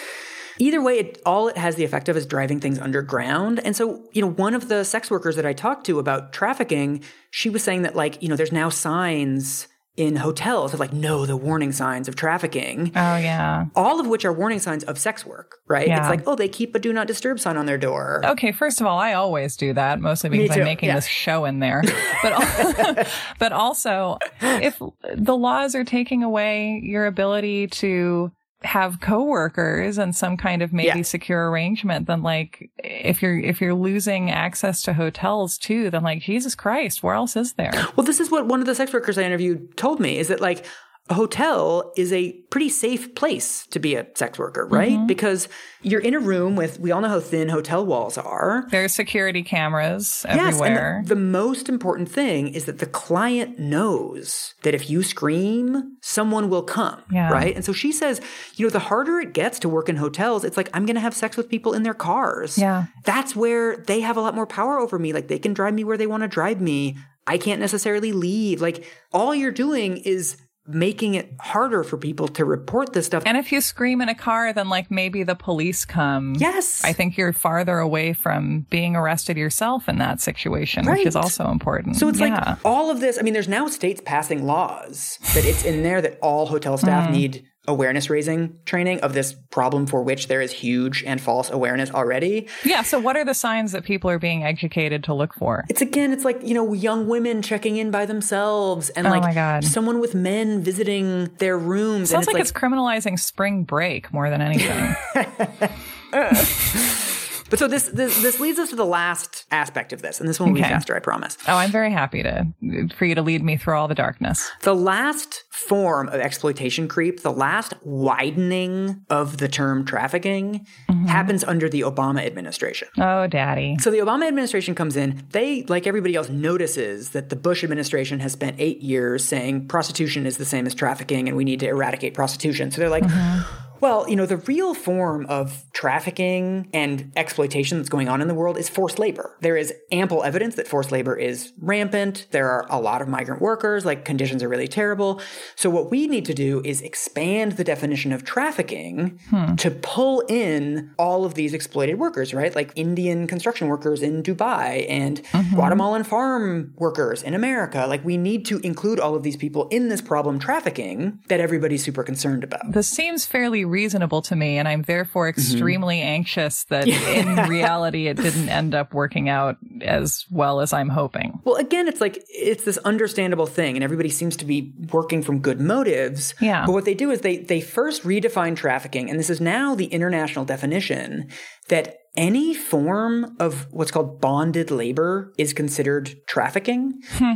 Either way, it, all it has the effect of is driving things underground. And so, you know, one of the sex workers that I talked to about trafficking, she was saying that, like, you know, there's now signs in hotels of like, no, the warning signs of trafficking. Oh, yeah. All of which are warning signs of sex work, right? Yeah. It's like, oh, they keep a do not disturb sign on their door. Okay, first of all, I always do that, mostly because I'm making yeah. this show in there. (laughs) But, (laughs) but also, if the laws are taking away your ability to have coworkers and some kind of maybe yeah. secure arrangement, then like if you're if you're losing access to hotels too, then like Jesus Christ, where else is there? Well, this is what one of the sex workers I interviewed told me is that like a hotel is a pretty safe place to be a sex worker, right? Mm-hmm. Because you're in a room with, we all know how thin hotel walls are. There's security cameras everywhere. Yes, and the, the most important thing is that the client knows that if you scream, someone will come, yeah. right? And so she says, you know, the harder it gets to work in hotels, it's like, I'm going to have sex with people in their cars. Yeah. That's where they have a lot more power over me. Like they can drive me where they want to drive me. I can't necessarily leave. Like all you're doing is making it harder for people to report this stuff. And if you scream in a car, then like maybe the police come. Yes. I think you're farther away from being arrested yourself in that situation, right. which is also important. So it's yeah. like all of this. I mean, there's now states passing laws that it's in there that all hotel staff mm. need awareness raising training of this problem for which there is huge and false awareness already. Yeah. So, what are the signs that people are being educated to look for? It's again, it's like, you know, young women checking in by themselves and oh like someone with men visiting their rooms. Sounds it's like, like it's criminalizing spring break more than anything. (laughs) (laughs) But so this, this this leads us to the last aspect of this, and this one will be faster, I promise. Oh, I'm very happy to for you to lead me through all the darkness. The last form of exploitation creep, the last widening of the term trafficking, mm-hmm. happens under the Obama administration. Oh, daddy. So the Obama administration comes in. They, like everybody else, notices that the Bush administration has spent eight years saying prostitution is the same as trafficking and we need to eradicate prostitution. So they're like, mm-hmm. well, you know, the real form of trafficking and exploitation that's going on in the world is forced labor. There is ample evidence that forced labor is rampant. There are a lot of migrant workers, like conditions are really terrible. So what we need to do is expand the definition of trafficking hmm. to pull in all of these exploited workers, right? Like Indian construction workers in Dubai and mm-hmm. Guatemalan farm workers in America. Like we need to include all of these people in this problem trafficking that everybody's super concerned about. This seems fairly reasonable to me, and I'm therefore mm-hmm. extremely anxious that (laughs) in reality it didn't end up working out as well as I'm hoping. Well, again, it's like it's this understandable thing, and everybody seems to be working from good motives. Yeah. But what they do is they they first redefine trafficking, and this is now the international definition that any form of what's called bonded labor is considered trafficking. Hmm.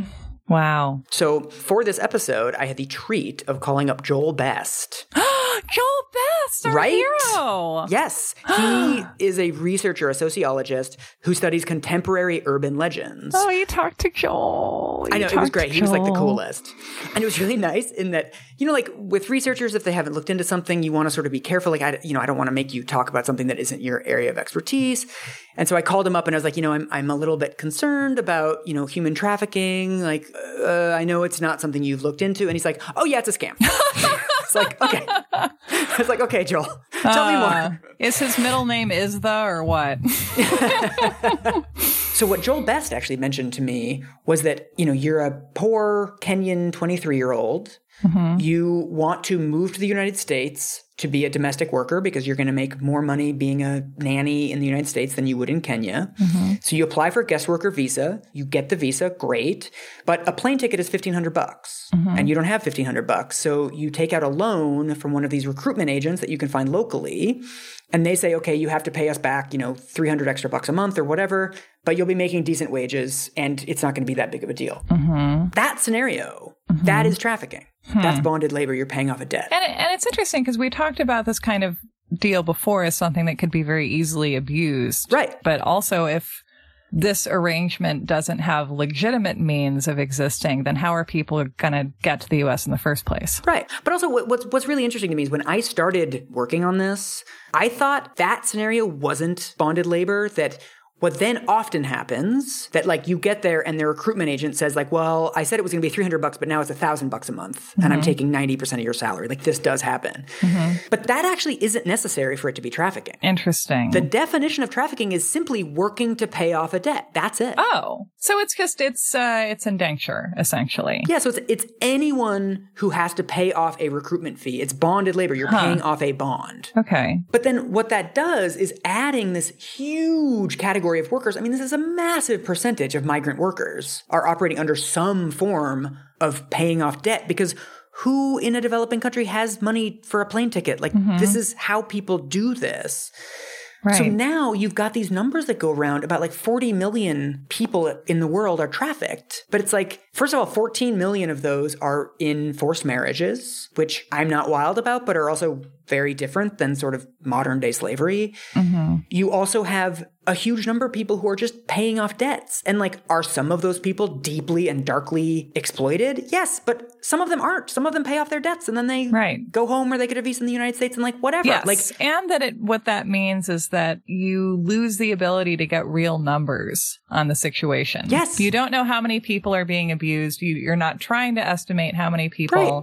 Wow. So for this episode, I had the treat of calling up Joel Best. (gasps) (gasps) Joel Best, our Right? hero. Yes, he (gasps) is a researcher, a sociologist who studies contemporary urban legends. Oh, you talked to Joel. I know, it was great. He was like the coolest. And it was really nice in that, you know, like with researchers, if they haven't looked into something, you want to sort of be careful. Like, I, you know, I don't want to make you talk about something that isn't your area of expertise. And so I called him up and I was like, you know, I'm, I'm a little bit concerned about, you know, human trafficking. Like, uh, I know it's not something you've looked into. And he's like, oh, yeah, it's a scam. (laughs) it's like, okay. (laughs) I was like, okay, Joel, (laughs) tell me Uh, more. is his middle name is the or what? (laughs) So what Joel Best actually mentioned to me was that, you know, you're a poor Kenyan 23 year old. You want to move to the United States to be a domestic worker because you're going to make more money being a nanny in the United States than you would in Kenya. Mm-hmm. So you apply for a guest worker visa, you get the visa, great, but a plane ticket is 1500 bucks mm-hmm. and you don't have 1500 bucks. So you take out a loan from one of these recruitment agents that you can find locally and they say, okay, you have to pay us back, you know, 300 extra bucks a month or whatever, but you'll be making decent wages and it's not going to be that big of a deal. Mm-hmm. That scenario, that is trafficking. That's hmm. bonded labor. You're paying off a debt. And, it, and it's interesting because we talked about this kind of deal before as something that could be very easily abused. Right. But also, if this arrangement doesn't have legitimate means of existing, then how are people going to get to the U.S. in the first place? Right. But also, what's what's really interesting to me is when I started working on this, I thought that scenario wasn't bonded labor. That what then often happens that like you get there and the recruitment agent says like, well, I said it was going to be three hundred bucks, but now it's a thousand bucks a month, and I'm taking ninety percent of your salary. Like this does happen, but that actually isn't necessary for it to be trafficking. Interesting. The definition of trafficking is simply working to pay off a debt. That's it. oh, so it's just it's uh, it's indenture essentially. Yeah, so it's it's anyone who has to pay off a recruitment fee. It's bonded labor. You're paying off a bond. Okay. But then what that does is adding this huge category of workers. I mean, this is a massive percentage of migrant workers are operating under some form of paying off debt because who in a developing country has money for a plane ticket? Like mm-hmm. this is how people do this. Right. So now you've got these numbers that go around about like 40 million people in the world are trafficked. But it's like, first of all, 14 million of those are in forced marriages, which I'm not wild about, but are also very different than sort of modern day slavery. Mm-hmm. You also have a huge number of people who are just paying off debts. And like, are some of those people deeply and darkly exploited? Yes, but some of them aren't. Some of them pay off their debts and then they Right. go home or they get a visa in the United States and like whatever. Yes. Like, and that it what that means is that you lose the ability to get real numbers on the situation. Yes. You don't know how many people are being abused. You, you're not trying to estimate how many people Right.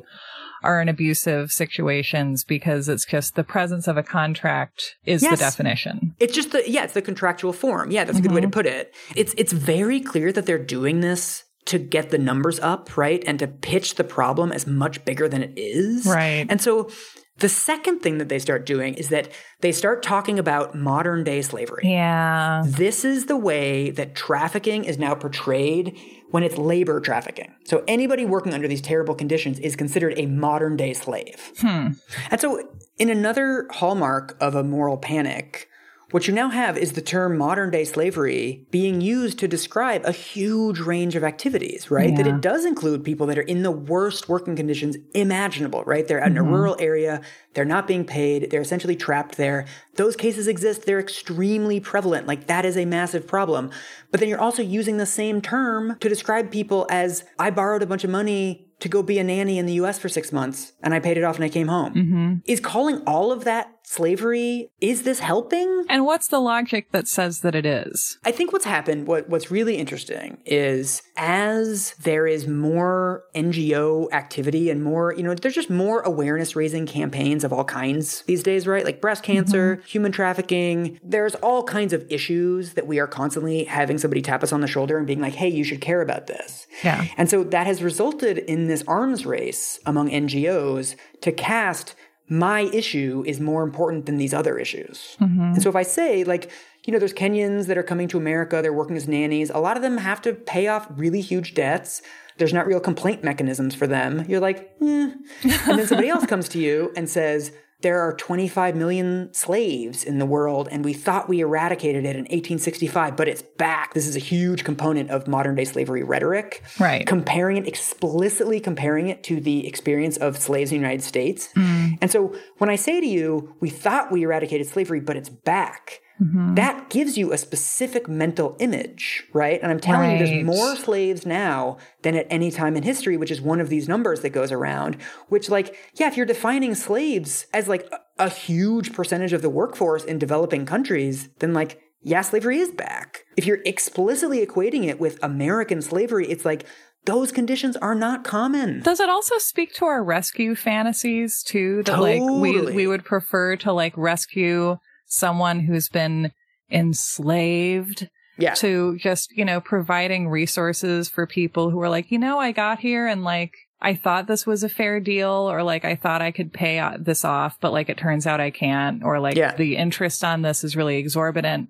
Are in abusive situations because it's just the presence of a contract is Yes. the definition. It's just the yeah, it's the contractual form. Yeah, that's a good way to Mm-hmm. put it. It's it's very clear that they're doing this to get the numbers up, right? And to pitch the problem as much bigger than it is. Right. And so the second thing that they start doing is that they start talking about modern day slavery. Yeah. This is the way that trafficking is now portrayed when it's labor trafficking. So anybody working under these terrible conditions is considered a modern day slave. Hmm. And so, in another hallmark of a moral panic, what you now have is the term modern day slavery being used to describe a huge range of activities, right? Yeah. That it does include people that are in the worst working conditions imaginable, right? They're in mm-hmm. a rural area, they're not being paid, they're essentially trapped there. Those cases exist, they're extremely prevalent. Like that is a massive problem. But then you're also using the same term to describe people as I borrowed a bunch of money to go be a nanny in the US for six months and I paid it off and I came home. Mm-hmm. Is calling all of that slavery, is this helping? And what's the logic that says that it is? I think what's happened, what, what's really interesting is as there is more NGO activity and more, you know, there's just more awareness raising campaigns of all kinds these days, right? Like breast cancer, mm-hmm. human trafficking. There's all kinds of issues that we are constantly having somebody tap us on the shoulder and being like, hey, you should care about this. Yeah. And so that has resulted in this arms race among NGOs to cast my issue is more important than these other issues. Mm-hmm. And so if I say, like, you know, there's Kenyans that are coming to America, they're working as nannies. A lot of them have to pay off really huge debts. There's not real complaint mechanisms for them. You're like, eh. and then somebody else comes to you and says, there are 25 million slaves in the world, and we thought we eradicated it in 1865, but it's back. This is a huge component of modern day slavery rhetoric. Right. Comparing it, explicitly comparing it to the experience of slaves in the United States. Mm. And so when I say to you, we thought we eradicated slavery, but it's back, Mm-hmm. That gives you a specific mental image, right? And I'm telling right. you, there's more slaves now than at any time in history, which is one of these numbers that goes around. Which, like, yeah, if you're defining slaves as like a, a huge percentage of the workforce in developing countries, then like, yeah, slavery is back. If you're explicitly equating it with American slavery, it's like, those conditions are not common. Does it also speak to our rescue fantasies too? That totally. like we we would prefer to like rescue someone who's been enslaved yeah. to just, you know, providing resources for people who are like, you know, I got here and like, I thought this was a fair deal or like I thought I could pay this off, but like it turns out I can't or like yeah. the interest on this is really exorbitant.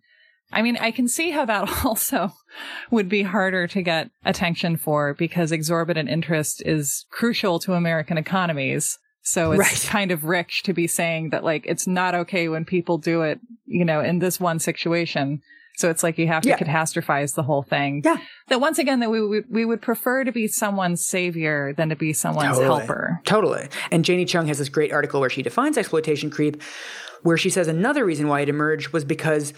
I mean, I can see how that (laughs) also would be harder to get attention for because exorbitant interest is crucial to American economies. So it's right. kind of rich to be saying that like it's not okay when people do it, you know, in this one situation. So it's like you have to yeah. catastrophize the whole thing. Yeah. That once again, that we, we, we would prefer to be someone's savior than to be someone's totally. helper. Totally. And Janie Chuang has this great article where she defines exploitation creep, where she says another reason why it emerged was because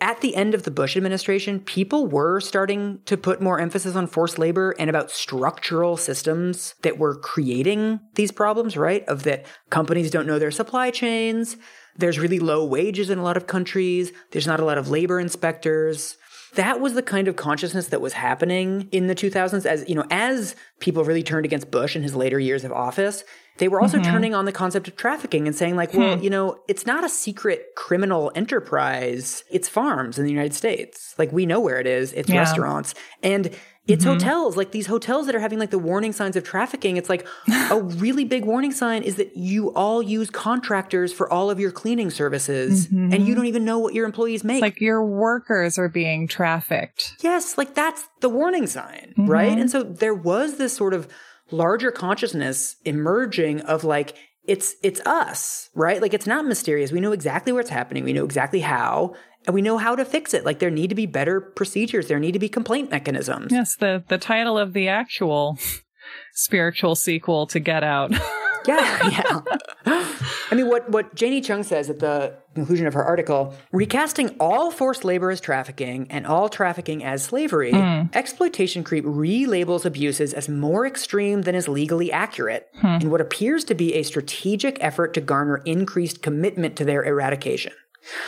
at the end of the Bush administration, people were starting to put more emphasis on forced labor and about structural systems that were creating these problems, right? Of that companies don't know their supply chains. There's really low wages in a lot of countries. There's not a lot of labor inspectors. That was the kind of consciousness that was happening in the 2000s as, you know, as people really turned against Bush in his later years of office. They were also mm-hmm. turning on the concept of trafficking and saying, like, well, hmm. you know, it's not a secret criminal enterprise. It's farms in the United States. Like, we know where it is. It's yeah. restaurants. And it's mm-hmm. hotels, like these hotels that are having like the warning signs of trafficking. It's like (laughs) a really big warning sign is that you all use contractors for all of your cleaning services mm-hmm. and you don't even know what your employees make. Like your workers are being trafficked. Yes, like that's the warning sign, mm-hmm. right? And so there was this sort of larger consciousness emerging of like it's it's us, right? Like it's not mysterious. We know exactly what's happening. We know exactly how, and we know how to fix it. Like there need to be better procedures. There need to be complaint mechanisms. Yes, the the title of the actual spiritual sequel to Get Out. (laughs) yeah, yeah. I mean, what, what Janie Chuang says at the conclusion of her article recasting all forced labor as trafficking and all trafficking as slavery, mm. exploitation creep relabels abuses as more extreme than is legally accurate hmm. in what appears to be a strategic effort to garner increased commitment to their eradication.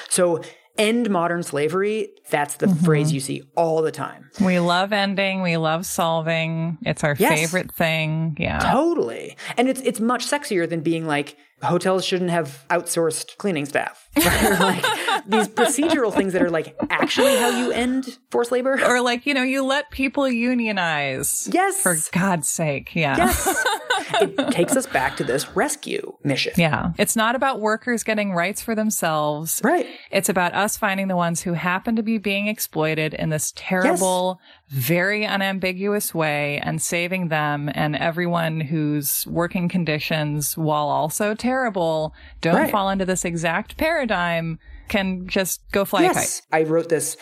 So end modern slavery, that's the mm-hmm. phrase you see all the time. We love ending, we love solving. It's our yes. favorite thing. Yeah. Totally. And it's it's much sexier than being like hotels shouldn't have outsourced cleaning staff. (laughs) Right? like these procedural things that are like actually how you end forced labor. Or like, you know, you let people unionize. Yes. For God's sake. Yeah. Yes. (laughs) it takes us back to this rescue mission. Yeah. It's not about workers getting rights for themselves. Right. It's about us finding the ones who happen to be being exploited in this terrible, yes. very unambiguous way and saving them and everyone whose working conditions, while also terrible, don't right. fall into this exact paradigm can just go fly yes. I wrote this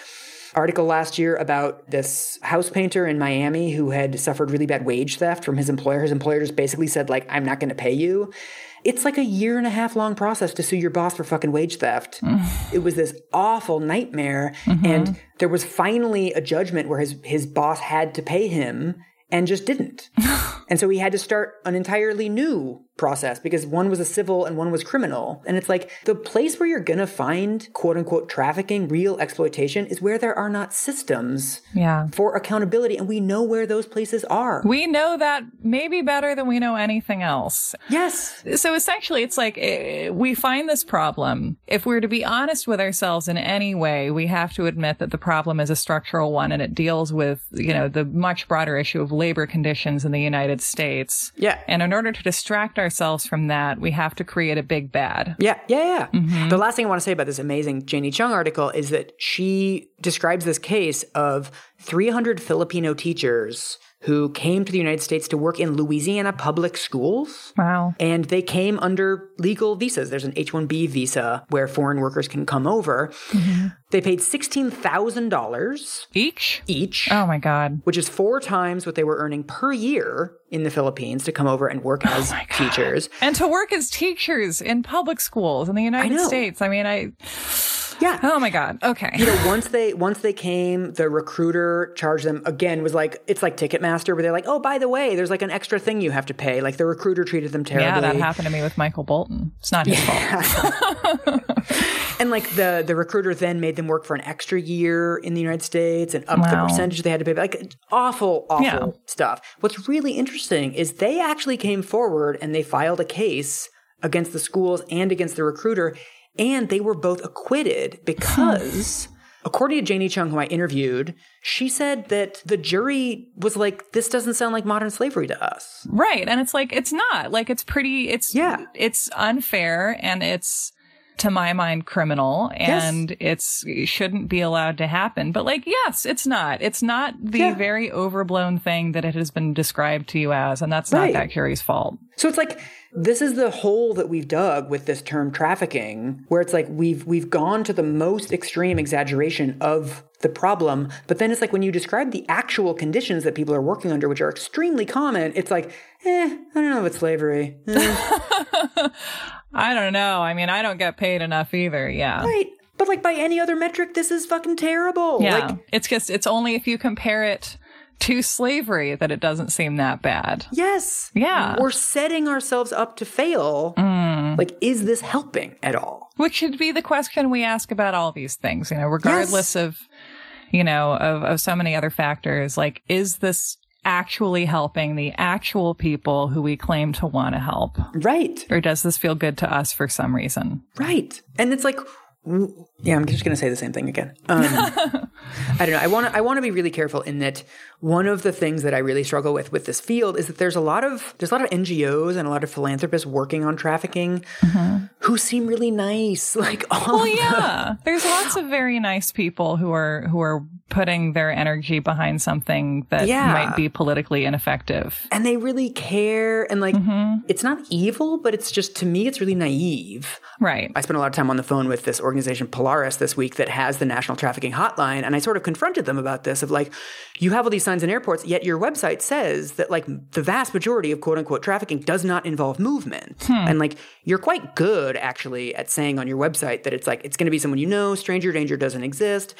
article last year about this house painter in Miami who had suffered really bad wage theft from his employer. His employer just basically said, like, I'm not going to pay you. It's like a year and a half long process to sue your boss for fucking wage theft. it was this awful nightmare. Mm-hmm. And there was finally a judgment where his, his boss had to pay him and just didn't. (laughs) and so he had to start an entirely new process because one was a civil and one was criminal. And it's like the place where you're going to find quote unquote trafficking, real exploitation is where there are not systems yeah. for accountability. And we know where those places are. We know that maybe better than we know anything else. Yes. So essentially, it's like eh, we find this problem. If we're to be honest with ourselves in any way, we have to admit that the problem is a structural one and it deals with, you know, the much broader issue of labor conditions in the United States. Yeah. And in order to distract ourselves, ourselves from that, we have to create a big bad. Yeah, yeah, yeah. Mm-hmm. The last thing I want to say about this amazing Janie Chuang article is that she describes this case of 300 Filipino teachers who came to the United States to work in Louisiana public schools. Wow. And they came under legal visas. There's an H 1B visa where foreign workers can come over. Mm-hmm. They paid $16,000 each? Each. Oh my God. Which is four times what they were earning per year in the Philippines to come over and work oh as teachers. And to work as teachers in public schools in the United States. I mean, I. Yeah. Oh my God. Okay. You know, once they once they came, the recruiter charged them again was like it's like Ticketmaster where they're like, oh, by the way, there's like an extra thing you have to pay. Like the recruiter treated them terribly. Yeah, that happened to me with Michael Bolton. It's not his yeah. fault. (laughs) and like the the recruiter then made them work for an extra year in the United States and up wow. the percentage they had to pay. Like awful, awful yeah. stuff. What's really interesting is they actually came forward and they filed a case against the schools and against the recruiter and they were both acquitted because, according to Janie Chuang, who I interviewed, she said that the jury was like, this doesn't sound like modern slavery to us. Right. And it's like, it's not. Like, it's pretty, it's, yeah. it's unfair and it's, to my mind criminal and yes. it's it shouldn't be allowed to happen but like yes it's not it's not the yeah. very overblown thing that it has been described to you as and that's right. not that jury's fault so it's like this is the hole that we've dug with this term trafficking, where it's like we've we've gone to the most extreme exaggeration of the problem, but then it's like when you describe the actual conditions that people are working under, which are extremely common, it's like, eh, I don't know if it's slavery. Eh. (laughs) I don't know. I mean, I don't get paid enough either. Yeah. Right. But like by any other metric, this is fucking terrible. Yeah. Like, it's just, it's only if you compare it to slavery that it doesn't seem that bad. Yes. Yeah. We're setting ourselves up to fail. Mm. Like, is this helping at all? Which should be the question we ask about all these things, you know, regardless yes. of, you know, of, of so many other factors. Like, is this actually helping the actual people who we claim to want to help? Right. Or does this feel good to us for some reason? Right. And it's like, yeah, I'm just going to say the same thing again. Um, (laughs) I don't know. I want to. I want to be really careful in that. One of the things that I really struggle with with this field is that there's a lot of there's a lot of NGOs and a lot of philanthropists working on trafficking mm-hmm. who seem really nice. (laughs) Like, all well, yeah, there's lots of very nice people who are who are putting their energy behind something that yeah. might be politically ineffective. And they really care. And like, mm-hmm. it's not evil, but it's just, to me, it's really naive. Right. I spent a lot of time on the phone with this organization, Polaris, this week that has the National Trafficking Hotline. And I sort of confronted them about this of like, you have all these signs in airports, yet your website says that like the vast majority of quote unquote trafficking does not involve movement. Hmm. And like, you're quite good actually at saying on your website that it's like, it's going to be someone you know, stranger danger doesn't exist.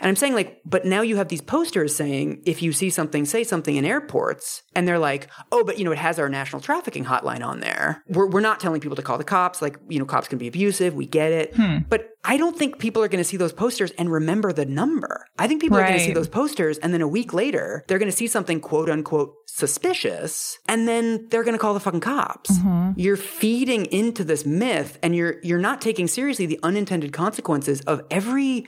And I'm saying like, but now you have these posters saying if you see something, say something in airports, and they're like, oh, but you know, it has our national trafficking hotline on there. We're, we're not telling people to call the cops. Like, you know, cops can be abusive. We get it. Hmm. But I don't think people are going to see those posters and remember the number. I think people right. are going to see those posters and then a week later, they're going to see something quote unquote suspicious and then they're going to call the fucking cops. Mm-hmm. You're feeding into this myth and you're you're not taking seriously the unintended consequences of every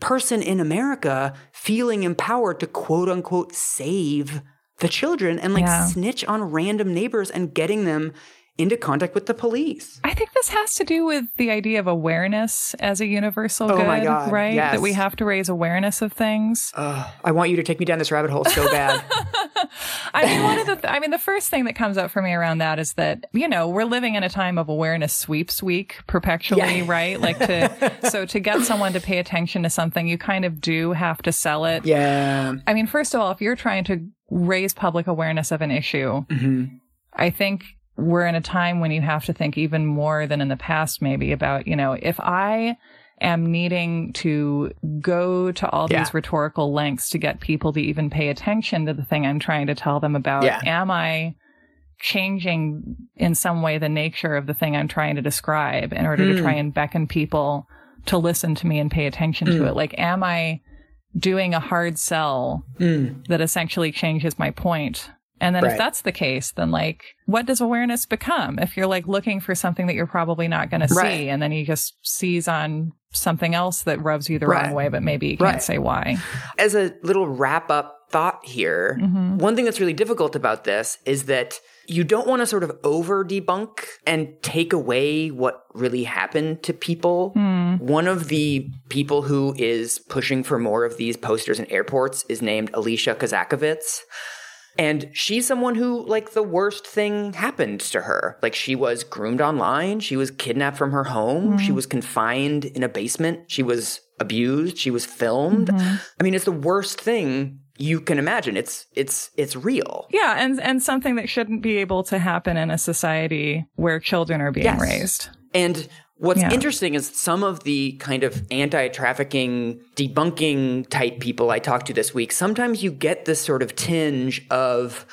person in America feeling empowered to quote unquote save the children and like Yeah. snitch on random neighbors and getting them into contact with the police. I think this has to do with the idea of awareness as a universal Oh good, my God, right? yes. That we have to raise awareness of things. Ugh, I want you to take me down this rabbit hole so bad. (laughs) I mean, one of the, th- I mean, the first thing that comes up for me around that is that, you know, we're living in a time of awareness sweeps week perpetually, Yeah. right? Like to, (laughs) so to get someone to pay attention to something, you kind of do have to sell it. yeah. I mean, first of all, if you're trying to raise public awareness of an issue, hmm I think we're in a time when you have to think even more than in the past, maybe about, you know, if I am needing to go to all Yeah. these rhetorical lengths to get people to even pay attention to the thing I'm trying to tell them about, Yeah. am I changing in some way the nature of the thing I'm trying to describe in order to Hmm. try and beckon people to listen to me and pay attention to Hmm. it? Like, am I doing a hard sell Mm. that essentially changes my point. And then Right. if that's the case, then like, what does awareness become? If you're like looking for something that you're probably not going to see, and then you just seize on something else that rubs you the Right. wrong way, but maybe you can't Right. say why. As a little wrap up thought here, Mm-hmm. one thing that's really difficult about this is that you don't want to sort of over debunk and take away what really happened to people. Hmm. One of the people who is pushing for more of these posters in airports is named Alicia Kozakiewicz. And she's someone who, like, the worst thing happened to her. Like, she was groomed online. She was kidnapped from her home. Mm-hmm. She was confined in a basement. She was abused. She was filmed. Mm-hmm. I mean, it's the worst thing you can imagine. It's, it's, it's real. Yeah, and and something that shouldn't be able to happen in a society where children are being Yes. raised. And what's Yeah. interesting is some of the kind of anti trafficking debunking type people I talked to this week, sometimes you get this sort of tinge of,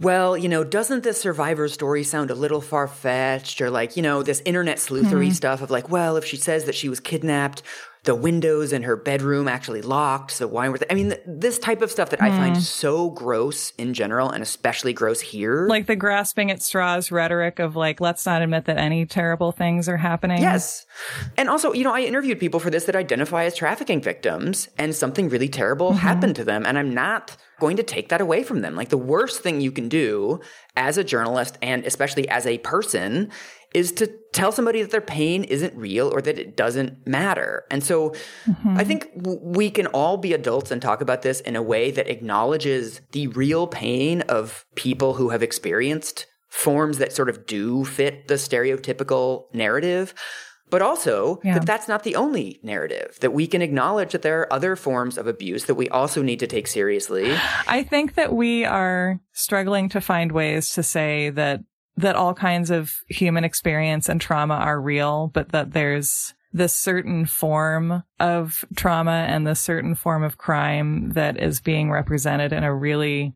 well, you know, doesn't this survivor story sound a little far fetched? Or like, you know, this internet sleuthery Mm-hmm. stuff of like, well, if she says that she was kidnapped, the windows in her bedroom actually locked, so why were they? I mean, th- this type of stuff that I Mm. find so gross in general, and especially gross here. Like the grasping at straws rhetoric of like, let's not admit that any terrible things are happening. Yes. And also, you know, I interviewed people for this that identify as trafficking victims and something really terrible happened to them. And I'm not going to take that away from them. Like the worst thing you can do as a journalist and especially as a person is to tell somebody that their pain isn't real or that it doesn't matter. And so mm-hmm. I think w- we can all be adults and talk about this in a way that acknowledges the real pain of people who have experienced forms that sort of do fit the stereotypical narrative. But also Yeah. that that's not the only narrative, that we can acknowledge that there are other forms of abuse that we also need to take seriously. I think that we are struggling to find ways to say that that all kinds of human experience and trauma are real, but that there's this certain form of trauma and this certain form of crime that is being represented in a really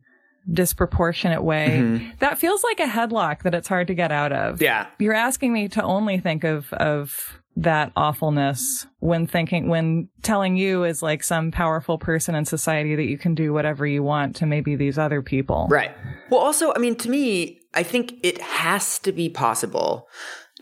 disproportionate way. Mm-hmm. That feels like a headlock that it's hard to get out of. Yeah. You're asking me to only think of of that awfulness when thinking when telling you as like some powerful person in society that you can do whatever you want to maybe these other people. Right. Well, also, I mean, to me, I think it has to be possible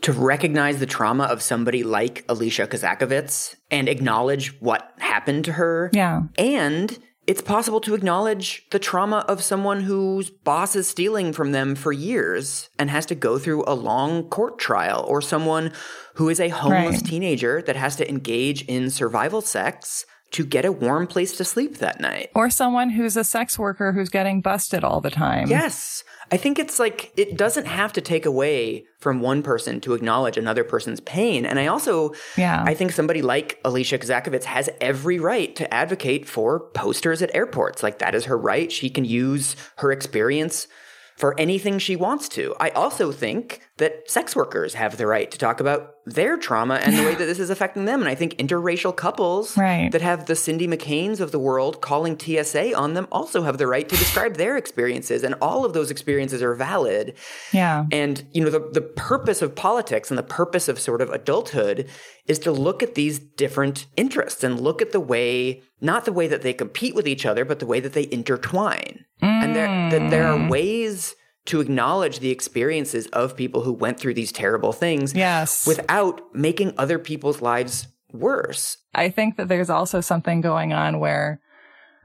to recognize the trauma of somebody like Alicia Kozakiewicz and acknowledge what happened to her. Yeah. And it's possible to acknowledge the trauma of someone whose boss is stealing from them for years and has to go through a long court trial, or someone who is a homeless Right. teenager that has to engage in survival sex to get a warm place to sleep that night. Or someone who's a sex worker who's getting busted all the time. Yes. I think it's like it doesn't have to take away from one person to acknowledge another person's pain. And I also Yeah. I think somebody like Alicia Kozakiewicz has every right to advocate for posters at airports. Like that is her right. She can use her experience for anything she wants to. I also think that sex workers have the right to talk about their trauma and the way that this is affecting them. And I think interracial couples Right. that have the Cindy McCains of the world calling TSA on them also have the right to describe their experiences. And all of those experiences are valid. Yeah. And, you know, the, the purpose of politics and the purpose of sort of adulthood is to look at these different interests and look at the way, not the way that they compete with each other, but the way that they intertwine. And there, that there Mm. are ways to acknowledge the experiences of people who went through these terrible things Yes. without making other people's lives worse. I think that there's also something going on where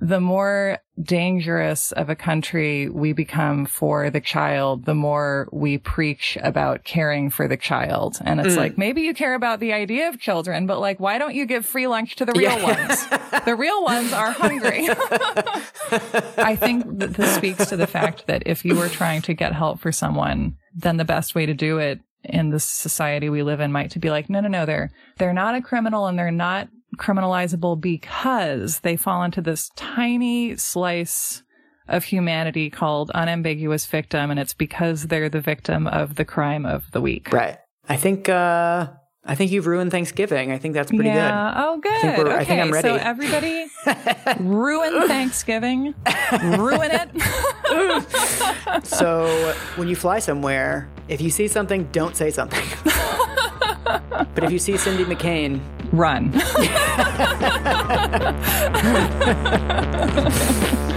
the more dangerous of a country we become for the child, the more we preach about caring for the child. And it's mm. like, maybe you care about the idea of children, but like, why don't you give free lunch to the real yeah. ones? (laughs) the real ones are hungry. (laughs) I think that this speaks to the fact that if you were trying to get help for someone, then the best way to do it in the society we live in might to be like, no, no, no, they're, they're not a criminal and they're not criminalizable because they fall into this tiny slice of humanity called unambiguous victim. And it's because they're the victim of the crime of the week. Right. I think, uh, I think you've ruined Thanksgiving. I think that's pretty yeah. good. Oh, good. I think, okay. I think I'm ready. So everybody (laughs) ruin Thanksgiving. ruin it. (laughs) so when you fly somewhere, if you see something, don't say something. (laughs) but if you see Cindy McCain, run. (laughs)